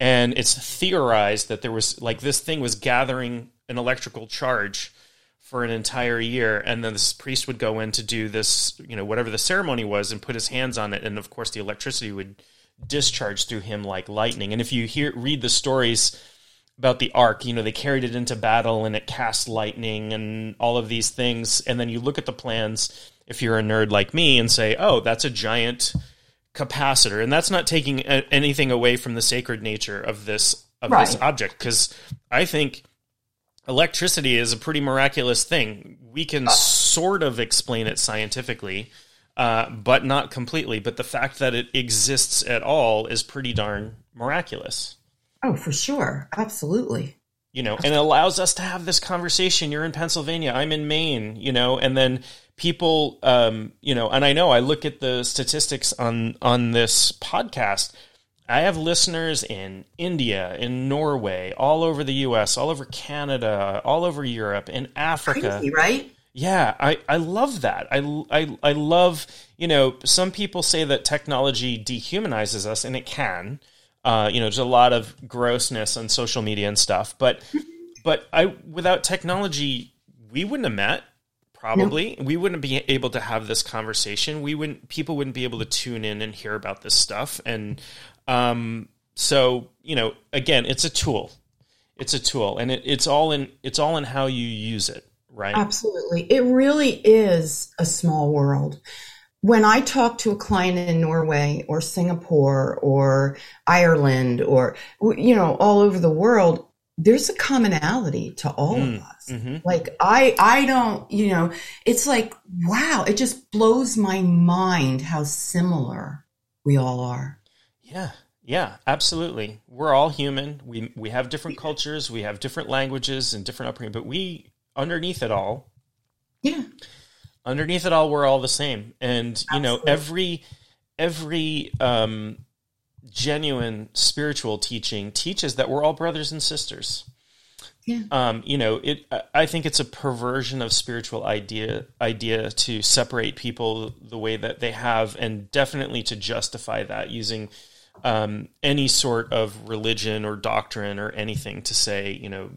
And it's theorized that there was like this thing was gathering an electrical charge for an entire year and then this priest would go in to do this you know whatever the ceremony was and put his hands on it and of course the electricity would discharge through him like lightning and if you hear read the stories about the ark you know they carried it into battle and it cast lightning and all of these things and then you look at the plans if you're a nerd like me and say oh that's a giant capacitor and that's not taking a- anything away from the sacred nature of this of this object because i think electricity is a pretty miraculous thing. We can sort of explain it scientifically, uh, but not completely. But the fact that it exists at all is pretty darn miraculous. Oh, for sure. Absolutely. You know, and it allows us to have this conversation. You're in Pennsylvania, I'm in Maine, you know, and then people, um, you know, and I know I look at the statistics on on this podcast. I have listeners in India, in Norway, all over the U.S., all over Canada, all over Europe, in Africa. Crazy, right? Yeah, I, I love that. I, I, I love, you know, some people say that technology dehumanizes us, and it can. Uh, you know, there's a lot of grossness on social media and stuff, but (laughs) but I without technology, we wouldn't have met. Probably, we wouldn't be able to have this conversation. We wouldn't. People wouldn't be able to tune in and hear about this stuff. And um, so, you know, again, it's a tool. It's a tool, and it, it's all in. It's all in how you use it, right? Absolutely. It really is a small world. When I talk to a client in Norway or Singapore or Ireland or, you know, all over the world, there's a commonality to all mm, of us. Mm-hmm. Like I, I don't, you know, it's like, wow, it just blows my mind how similar we all are. Yeah, yeah, absolutely. We're all human. We we have different cultures, we have different languages and different upbringing, but we underneath it all, Yeah. Underneath it all, we're all the same. And you know, every every um, genuine spiritual teaching teaches that we're all brothers and sisters. Yeah. Um, you know, it. I- I think it's a perversion of spiritual idea idea to separate people the way that they have, and definitely to justify that using um, any sort of religion or doctrine or anything to say, you know,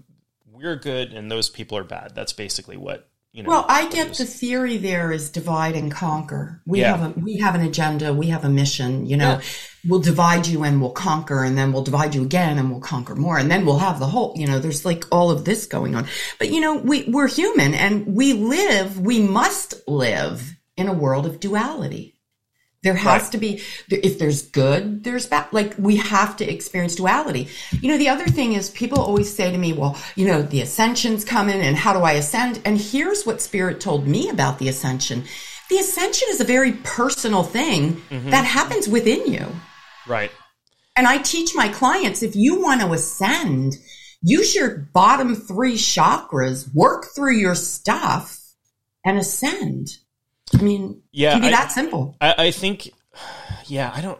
we're good and those people are bad. That's basically what you know. Well, I get the theory there is divide and conquer. We Yeah. have a we have an agenda, we have a mission, you know. Yeah. We'll divide you and we'll conquer and then we'll divide you again and we'll conquer more and then we'll have the whole, you know, there's like all of this going on. But you know, we we're human and we live, we must live in a world of duality. There has Right. to be, if there's good, there's bad. Like we have to experience duality. You know, the other thing is people always say to me, well, you know, the ascension's coming and how do I ascend? And here's what spirit told me about the ascension. The ascension is a very personal thing mm-hmm. that happens within you. right. And I teach my clients, if you want to ascend, use your bottom three chakras, work through your stuff and ascend. I mean, Yeah, it can be I- that simple. I, I think, (sighs) yeah, I don't.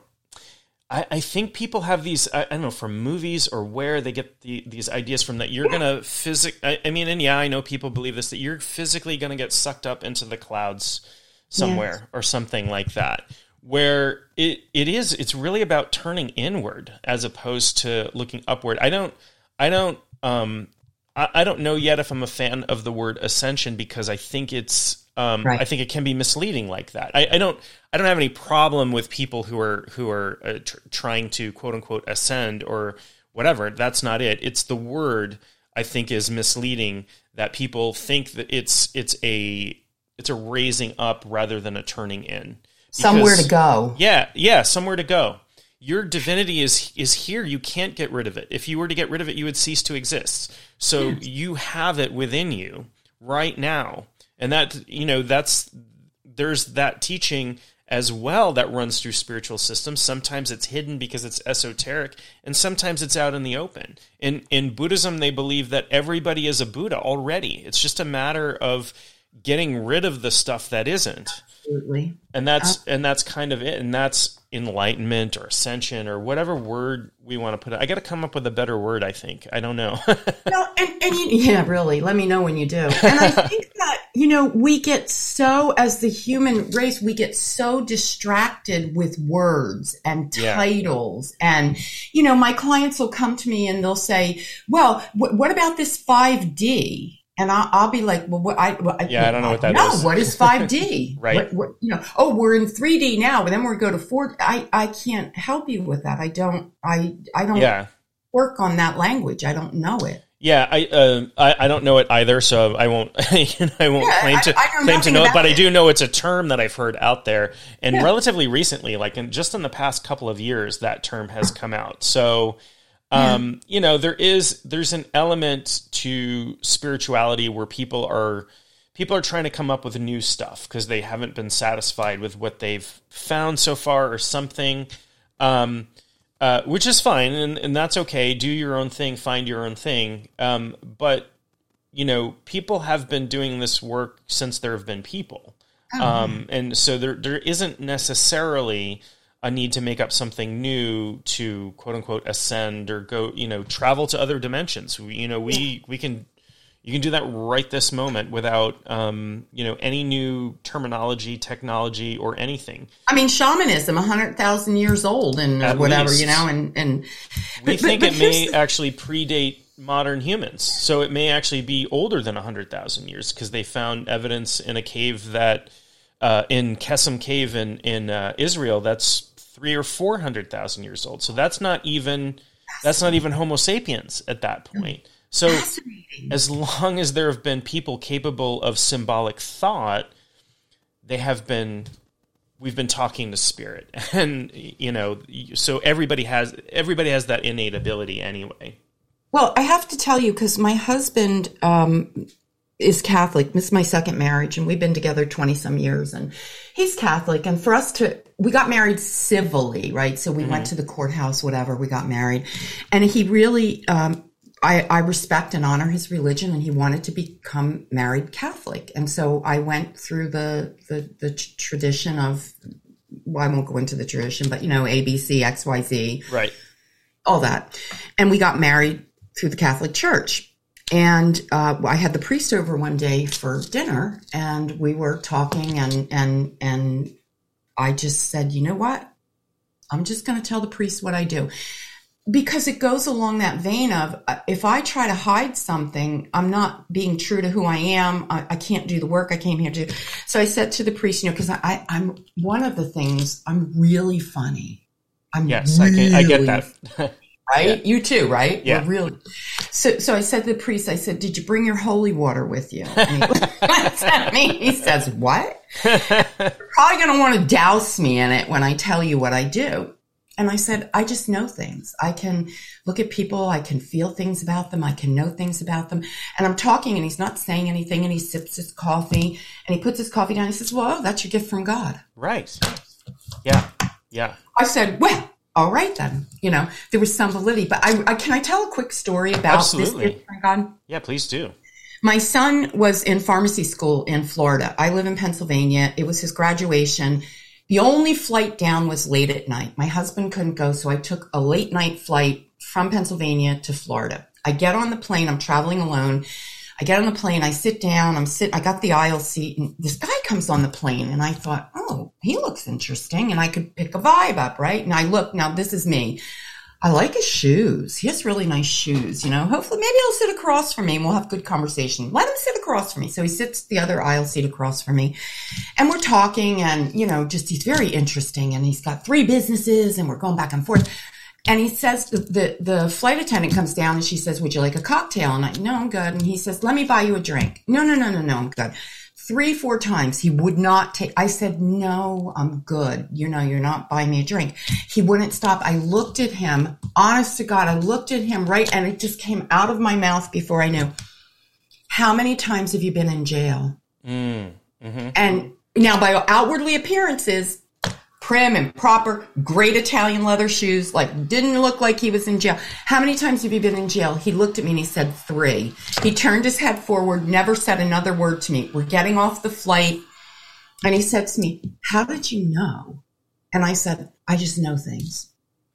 I, I think people have these. I, don't know from movies or where they get the, these ideas from that you're gonna physic. I, I mean, and yeah, I know people believe this that you're physically gonna get sucked up into the clouds somewhere or something like that. Where it it is, it's really about turning inward as opposed to looking upward. I don't. I don't. Um, I, I don't know yet if I'm a fan of the word ascension because I think it's um, Right. I think it can be misleading like that. I, I don't I don't have any problem with people who are who are uh, tr- trying to quote unquote ascend or whatever. That's not it. It's the word I think is misleading that people think that it's it's a it's a raising up rather than a turning in. Somewhere to go. yeah, yeah, somewhere to go. Your divinity is is here. You can't get rid of it. If you were to get rid of it, you would cease to exist. So you have it within you right now. And that you know, that's there's that teaching as well that runs through spiritual systems. Sometimes it's hidden because it's esoteric, and sometimes it's out in the open. In in Buddhism, they believe that everybody is a Buddha already. It's just a matter of getting rid of the stuff that isn't Absolutely. and that's and that's kind of it and that's enlightenment or ascension or whatever word we want to put it i got to come up with a better word i think i don't know (laughs) No, and, and you, yeah, really. Let me know when you do. And I (laughs) think that, you know, we get so, as the human race, we get so distracted with words and Yeah. titles. And, you know, my clients will come to me and they'll say, well, wh- what about this 5D? And I'll, I'll be like, well, what, I, what, Yeah, I don't know what that no, is. what is 5D? (laughs) Right. What, what, you know, oh, we're in 3D now, but then we're going to 4 I, I can't help you with that. I don't, I, I don't yeah work on that language. I don't know it. yeah i uh, I, I don't know it either so i won't (laughs) i won't Yeah, claim to I know claim to know it but i do know it's a term that i've heard out there and Yeah. relatively recently like in just in the past couple of years that term has come out so um, you know there is there's an element to spirituality where people are people are trying to come up with new stuff because they haven't been satisfied with what they've found so far or something. Um, uh, which is fine and, and that's okay. Do your own thing find your own thing. Um, but you know people have been doing this work since there have been people. Um, and so there there isn't necessarily a need to make up something new to quote unquote ascend or go you know travel to other dimensions. You know we we can you can do that right this moment without um, you know any new terminology technology or anything. I mean, shamanism, a hundred thousand years old, and At whatever least. you know, and and we but- think but it may the- actually predate modern humans. So it may actually be older than 100000 years because they found evidence in a cave that uh, in Kesem Cave in in uh, Israel that's three or four hundred thousand years old. So that's not even that's not even Homo sapiens at that point. So as long as there have been people capable of symbolic thought, they have been we've been talking to spirit (laughs) and you know so everybody has everybody has that innate ability anyway Well, I have to tell you because my husband um, is Catholic. This is my second marriage, and we've been together twenty some years, and he's Catholic. And for us to, we got married civilly, right? So we went to the courthouse, whatever. We got married, and he really. Um, I, I respect and honor his religion, and he wanted to become married Catholic, and so I went through the the, the tradition of. Well, I won't go into the tradition, but you know, ABC, XYZ. right all that. And we got married through the Catholic Church. And uh, I had the priest over one day for dinner, and we were talking, and and and I just said, you know what? I'm just going to tell the priest what I do. because it goes along that vein of uh, if I try to hide something, I'm not being true to who I am. I, I can't do the work I came here to do. So I said to the priest, you know, because I, I, I'm one of the things I'm really funny. I'm Yes, I, can, I get that. Right? You too, right? Yeah. We're really. So, so I said to the priest, I said, "Did you bring your holy water with you?" And he looks at me. He says, "What?" (laughs) You're probably going to want to douse me in it when I tell you what I do. And I said, I just know things. I can look at people. I can feel things about them. I can know things about them. And I'm talking and he's not saying anything and he sips his coffee and he puts his coffee down. He says, well, that's your gift from God. right. Yeah. Yeah. I said, well, all right then. You know, there was some validity, but I, I can I tell a quick story about Absolutely. this God? Yeah. Please do. My son was in pharmacy school in Florida. I live in Pennsylvania. It was his graduation. The only flight down was late at night. My husband couldn't go, so I took a late night flight from Pennsylvania to Florida. I get on the plane. I'm traveling alone. I get on the plane. I sit down. I'm sit. I got the aisle seat, and this guy comes on the plane, and I thought, oh, he looks interesting, and I could pick a vibe up, right? And I look. Now this is me. I like his shoes. He has really nice shoes, you know. Hopefully, maybe he'll sit across from me and we'll have good conversation. Let him sit across from me. So he sits the other aisle seat across from me and we're talking and, you know, just he's very interesting and he's got three businesses and we're going back and forth. And he says, the, the, flight attendant comes down and she says, would you like a cocktail? And I, no, I'm good. And he says, let me buy you a drink. No, no, no, no, no, I'm good. Three, four times he would not take, I said, no, I'm good. You know, you're not buying me a drink. He wouldn't stop. I looked at him, honest to God, I looked at him right and it just came out of my mouth before I knew. How many times have you been in jail? Mm, hmm And now by outwardly appearances, prim and proper, great Italian leather shoes, like didn't look like he was in jail. How many times have you been in jail? He looked at me and he said three. He turned his head forward, never said another word to me. We're getting off the flight. And he said to me, how did you know? And I said, I just know things.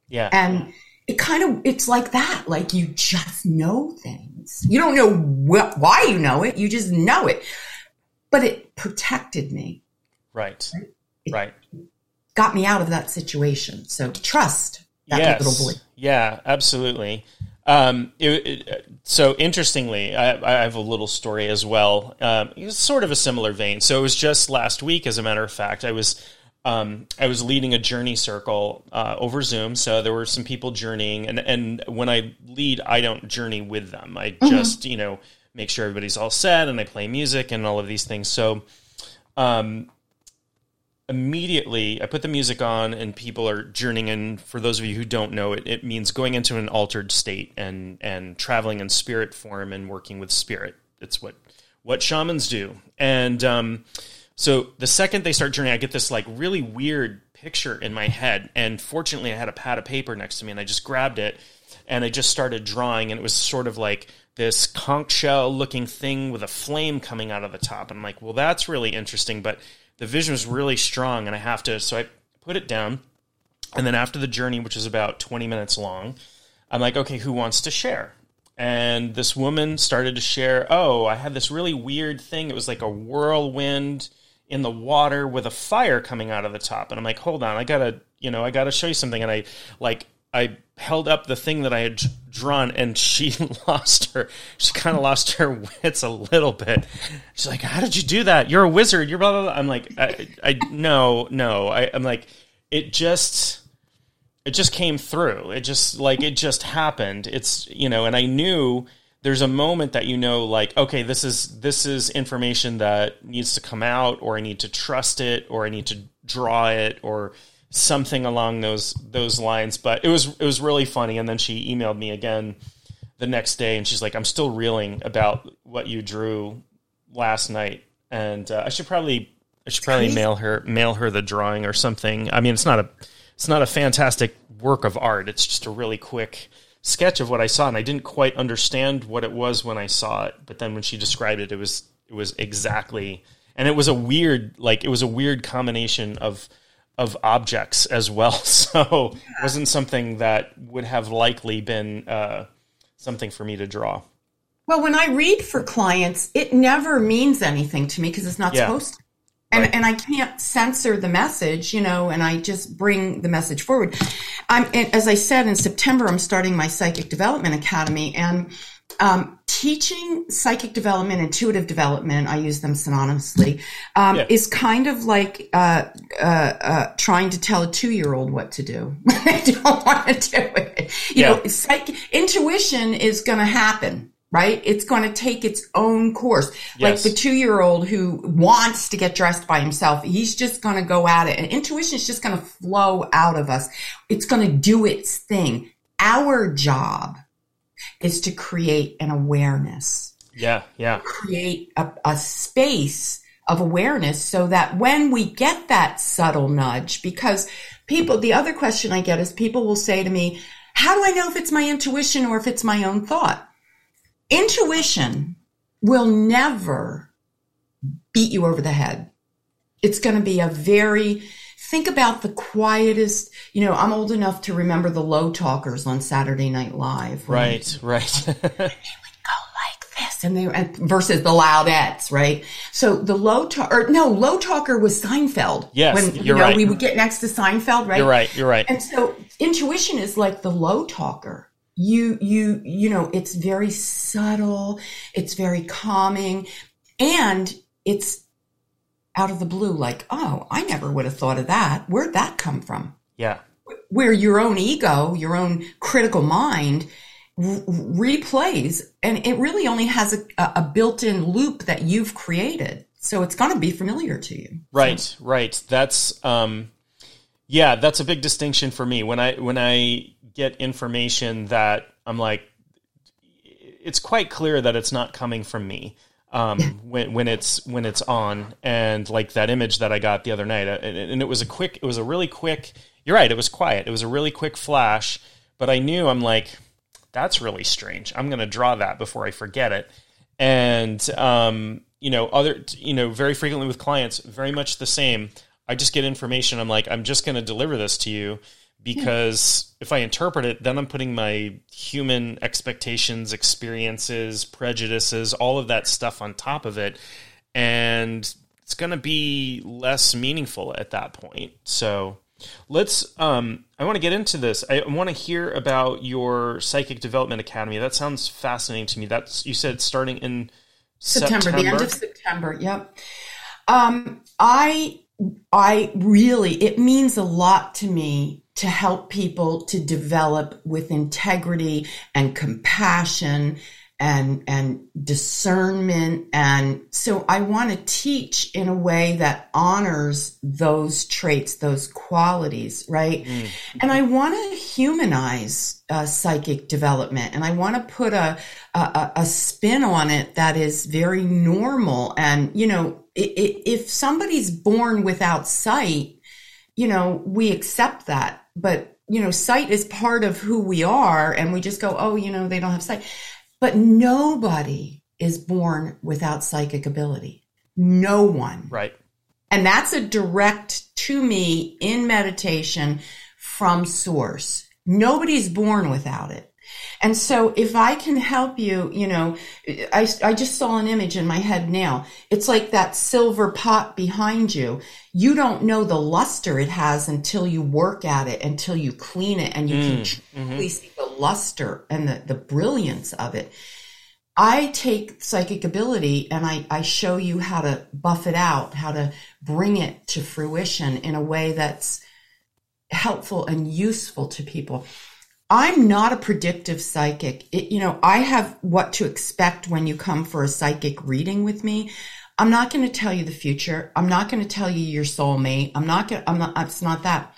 Yeah. And it kind of, it's like that. Like you just know things. You don't know wh- why you know it. You just know it. But it protected me, right. Right. Got me out of that situation. So trust that little boy. Yeah, absolutely. Um, it, it, so interestingly, I, I have a little story as well. Um, it's sort of a similar vein. So it was just last week, as a matter of fact, I was um, I was leading a journey circle uh, over Zoom. So there were some people journeying, and and when I lead, I don't journey with them. I just you know make sure everybody's all set, and I play music and all of these things. So. Um, immediately I put the music on and people are journeying in. For those of you who don't know, it, it means going into an altered state and and traveling in spirit form and working with spirit. It's what what shamans do. And um, so the second they start journeying, I get this like really weird picture in my head. And fortunately, I had a pad of paper next to me, and I just grabbed it and I just started drawing, and it was sort of like this conch shell looking thing with a flame coming out of the top. And I'm like, well, that's really interesting, but the vision was really strong, and I have to. So I put it down, and then after the journey, which is about 20 minutes long, I'm like, okay, who wants to share? And this woman started to share, oh, I had this really weird thing. It was like a whirlwind in the water with a fire coming out of the top. And I'm like, hold on, I gotta, you know, I gotta show you something. And I like, I held up the thing that I had drawn, and she (laughs) lost her. She kind of lost her wits a little bit. She's like, "How did you do that? You're a wizard. You're blah blah." blah. I'm like, I, I no, no. I, I'm like, it just, it just came through. It just like it just happened. It's you know, and I knew there's a moment that you know, like, okay, this is this is information that needs to come out, or I need to trust it, or I need to draw it, or something along those those lines. But it was it was really funny. And then she emailed me again the next day, and she's like, "I'm still reeling about what you drew last night." And uh, I should probably I should probably mail her mail her the drawing or something. I mean, it's not a it's not a fantastic work of art. It's just a really quick sketch of what I saw, and I didn't quite understand what it was when I saw it. But then when she described it, it was it was exactly, and it was a weird like it was a weird combination of of objects as well. (laughs) So it wasn't something that would have likely been uh, something for me to draw. Well, when I read for clients, it never means anything to me because it's not Yeah. supposed to. and Right. and I can't censor the message, you know, and I just bring the message forward. I'm as I said in September, I'm starting my psychic development academy, and um, teaching psychic development, intuitive development, I use them synonymously, um, Yeah. is kind of like uh, uh, uh, trying to tell a two year old what to do. (laughs) I don't want to do it. You Yeah. know, psych- intuition is going to happen. Right? It's going to take its own course. Like the two year old who wants to get dressed by himself, he's just going to go at it. And intuition is just going to flow out of us. It's going to do its thing. Our job is to create an awareness Yeah, yeah, create a, a space of awareness so that when we get that subtle nudge, because people, the other question I get is people will say to me, how do I know if it's my intuition or if it's my own thought? Intuition will never beat you over the head. It's going to be a very, think about the quietest, you know, I'm old enough to remember the low talkers on Saturday Night Live. right, right. (laughs) go like this and they and versus the loudettes, right? So the low talker no, low talker was Seinfeld. Yes, when you you're know right. we would get next to Seinfeld, right? you're right. You're right. And so intuition is like the low talker. You you you know, it's very subtle, it's very calming, and it's out of the blue, like, oh, I never would have thought of that. Where'd that come from? Yeah, where your own ego, your own critical mind r- replays and it really only has a, a built-in loop that you've created. So it's going to be familiar to you. right, right. That's um, yeah, that's a big distinction for me. When I when I get information that I'm like, it's quite clear that it's not coming from me. Um, when when it's when it's on, and like that image that I got the other night, and, and it was a quick, it was a really quick. You're right, it was quiet. It was a really quick flash, but I knew I'm like, that's really strange. I'm going to draw that before I forget it. And um, you know, other you know, very frequently with clients, very much the same. I just get information. I'm like, I'm just going to deliver this to you because if I interpret it, then I'm putting my human expectations, experiences, prejudices, all of that stuff on top of it, and it's going to be less meaningful at that point. So let's um i want to get into this i want to hear about your psychic development academy that sounds fascinating to me that's you said starting in September, september, the end of September. Yep. Um, I, I really, it means a lot to me to help people to develop with integrity and compassion and, and discernment. And so I want to teach in a way that honors those traits, those qualities, right? And I want to humanize uh, psychic development and I want to put a, a, a spin on it that is very normal. And, you know, if somebody's born without sight, you know, we accept that. But, you know, sight is part of who we are. And we just go, oh, you know, they don't have sight. But nobody is born without psychic ability. No one. right And that's a direct to me in meditation from source. Nobody's born without it. And so if I can help you, you know, I, I just saw an image in my head now. It's like that silver pot behind you. You don't know the luster it has until you work at it, until you clean it and you can mm, truly mm-hmm. see the luster and the, the brilliance of it. I take psychic ability and I, I show you how to buff it out, how to bring it to fruition in a way that's helpful and useful to people. I'm not a predictive psychic. It, you know, I have what to expect when you come for a psychic reading with me. I'm not going to tell you the future. I'm not going to tell you your soulmate. I'm not going to, I'm not, it's not that.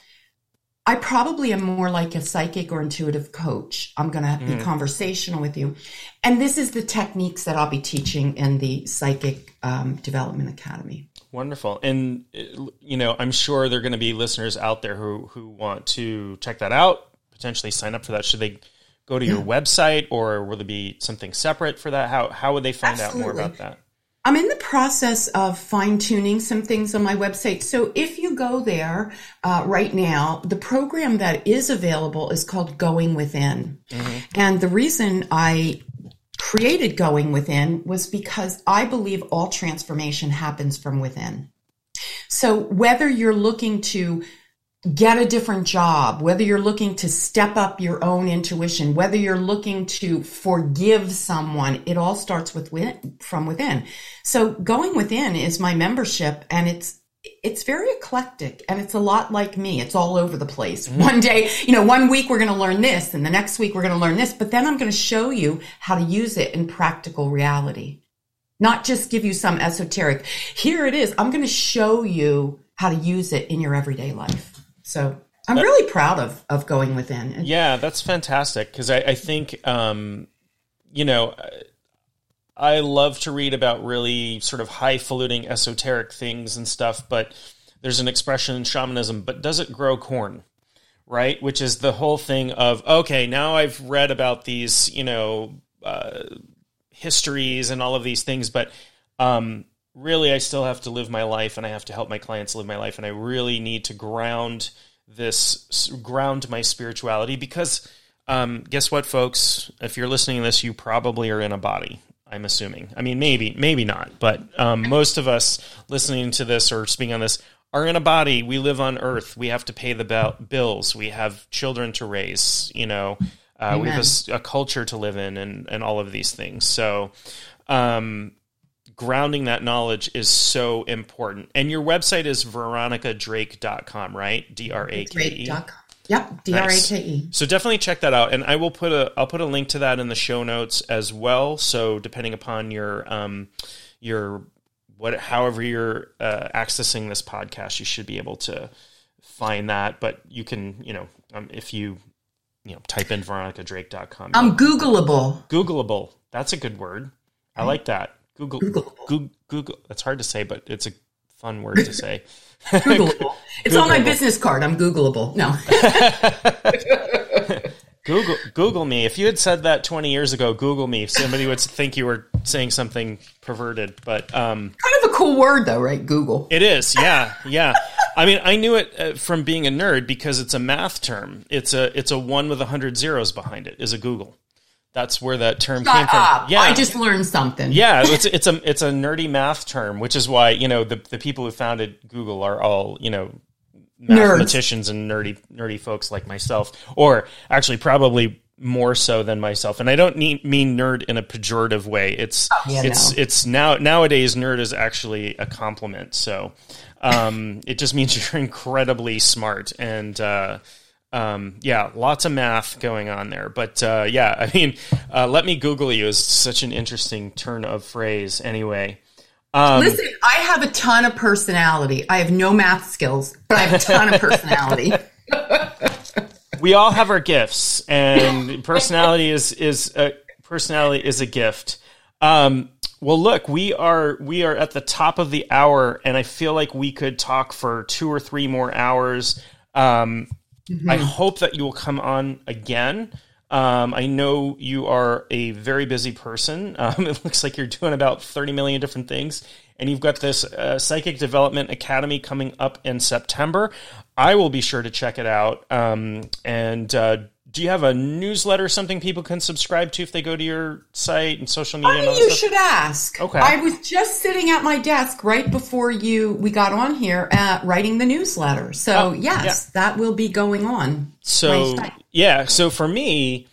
I probably am more like a psychic or intuitive coach. I'm going to be conversational with you. And this is the techniques that I'll be teaching in the Psychic um, Development Academy. Wonderful. And, you know, I'm sure there are going to be listeners out there who, who want to check that out, potentially sign up for that. Should they go to your website or will there be something separate for that? How, how would they find out more about that? I'm in the process of fine tuning some things on my website. So if you go there uh, right now, the program that is available is called Going Within. And the reason I created Going Within was because I believe all transformation happens from within. So whether you're looking to get a different job, whether you're looking to step up your own intuition, whether you're looking to forgive someone, it all starts with within, from within. So going within is my membership and it's it's very eclectic and it's a lot like me. It's all over the place. Mm-hmm. One day, you know, one week we're going to learn this and the next week we're going to learn this, but then I'm going to show you how to use it in practical reality. Not just give you some esoteric. Here it is. I'm going to show you how to use it in your everyday life. So I'm that, really proud of of going within. Yeah, that's fantastic because I, I, think um, you know I love to read about really sort of highfalutin esoteric things and stuff, but there's an expression in shamanism, but does it grow corn? Right, which is the whole thing of okay, now I've read about these, you know, uh, histories and all of these things, but um, really I still have to live my life and I have to help my clients live my life and I really need to ground this ground my spirituality because um, guess what folks? If you're listening to this you probably are in a body I'm assuming. I mean maybe maybe not but um, most of us listening to this or speaking on this are in a body. We live on earth. We have to pay the bills. We have children to raise you know. Uh, we have a, a, culture to live in and, and all of these things. So um, grounding that knowledge is so important. And your website is veronicadrake.com, right? D R A K E. Yep, D R A K E. So definitely check that out, and I will put a I'll put a link to that in the show notes as well. So depending upon your um your what however you're uh, accessing this podcast, you should be able to find that. But you can you know um, if you you know type in veronicadrake.com. I'm Googleable. Googleable. That's a good word. I like that. Google, Google, Google. That's hard to say, but it's a fun word to say. Googleable. (laughs) It's Googleable. on my business card. I'm Googleable. No. (laughs) Google Google me. If you had said that 20 years ago, Google me. Somebody would think you were saying something perverted, but um, kind of a cool word though, right? Google. It is. Yeah, yeah. I mean, I knew it uh, from being a nerd because it's a math term. It's a it's a one with a hundred zeros behind it. Is a googol that's where that term Shut came from. Yeah, I just learned something. Yeah, it's it's a it's a nerdy math term, which is why you know the the people who founded Google are all you know mathematicians Nerds. and nerdy nerdy folks like myself, or actually probably more so than myself. And I don't need, mean nerd in a pejorative way. It's oh, yeah, it's no. it's now nowadays nerd is actually a compliment. So um, it just means (laughs) you're incredibly smart and. Uh, um, yeah, lots of math going on there. But uh, yeah, I mean, uh, let me Google you is such an interesting turn of phrase. Anyway, um, listen, I have a ton of personality. I have no math skills, but I have a ton of (laughs) personality. we all have our gifts, and personality is is a, personality is a gift. Um, well, look, we are we are at the top of the hour, and I feel like we could talk for two or three more hours. Um, Mm-hmm. I hope that you will come on again. Um, I know you are a very busy person. (laughs) Um, it looks like you're doing about 30 million different things. And you've got this uh, Psychic Development Academy coming up in September. I will be sure to check it out. Um, and uh, do you have a newsletter, something people can subscribe to if they go to your site and social media? Funny you should ask. Okay, I was just sitting at my desk right before you we got on here, uh, writing the newsletter. So oh, yes, yeah. that will be going on. So yeah, so for me,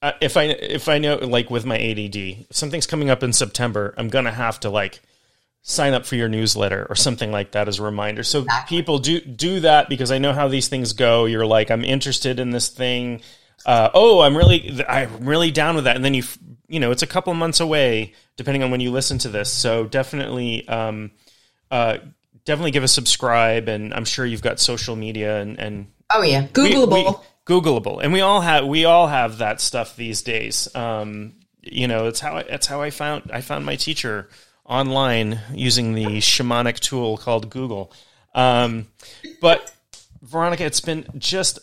uh, if I if I know like with my ADD, if something's coming up in September, I'm gonna have to like sign up for your newsletter or something like that as a reminder. So exactly. people do do that because I know how these things go. You're like, I'm interested in this thing. Uh, oh, I'm really I'm really down with that, and then you you know it's a couple months away depending on when you listen to this. So definitely. Um, uh, definitely give a subscribe, and I'm sure you've got social media and, and oh yeah, Googleable, we, we, Googleable, and we all have we all have that stuff these days. Um, you know, it's how I, that's how I found I found my teacher online using the shamanic tool called Google. Um, but Veronica, it's been just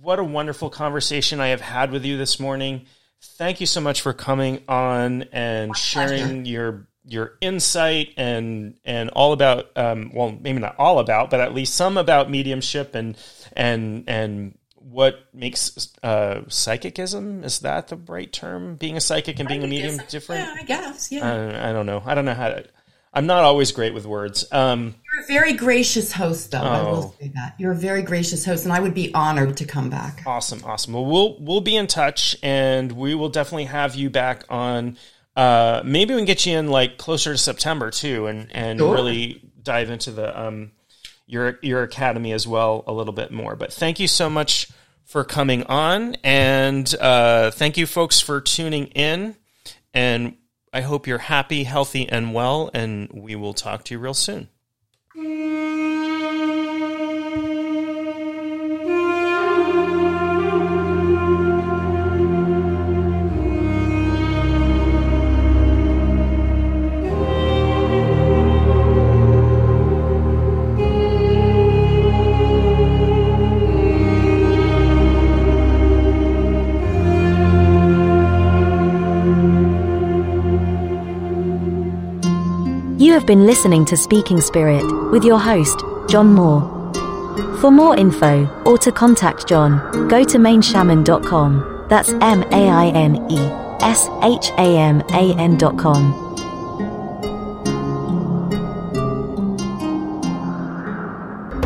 what a wonderful conversation I have had with you this morning. Thank you so much for coming on and sharing your your insight and and all about um, well maybe not all about but at least some about mediumship and and and what makes uh, psychicism is that the right term? Being a psychic and being a medium different? Yeah, I guess. Yeah. I, I, don't know. I don't know how to. I'm not always great with words. Um, You're a very gracious host, though. I Oh. will say that. You're a very gracious host, and I would be honored to come back. Awesome, awesome. Well, we'll we'll be in touch, and we will definitely have you back on. Uh, maybe we can get you in like closer to September too, and and Sure. really dive into the um your your academy as well a little bit more. But thank you so much for coming on, and uh, thank you folks for tuning in. And I hope you're happy, healthy, and well. And we will talk to you real soon. Have been listening to Speaking Spirit with your host, John Moore. For more info or to contact John, go to maineshaman.com. That's M A I N E S H A M A N.com.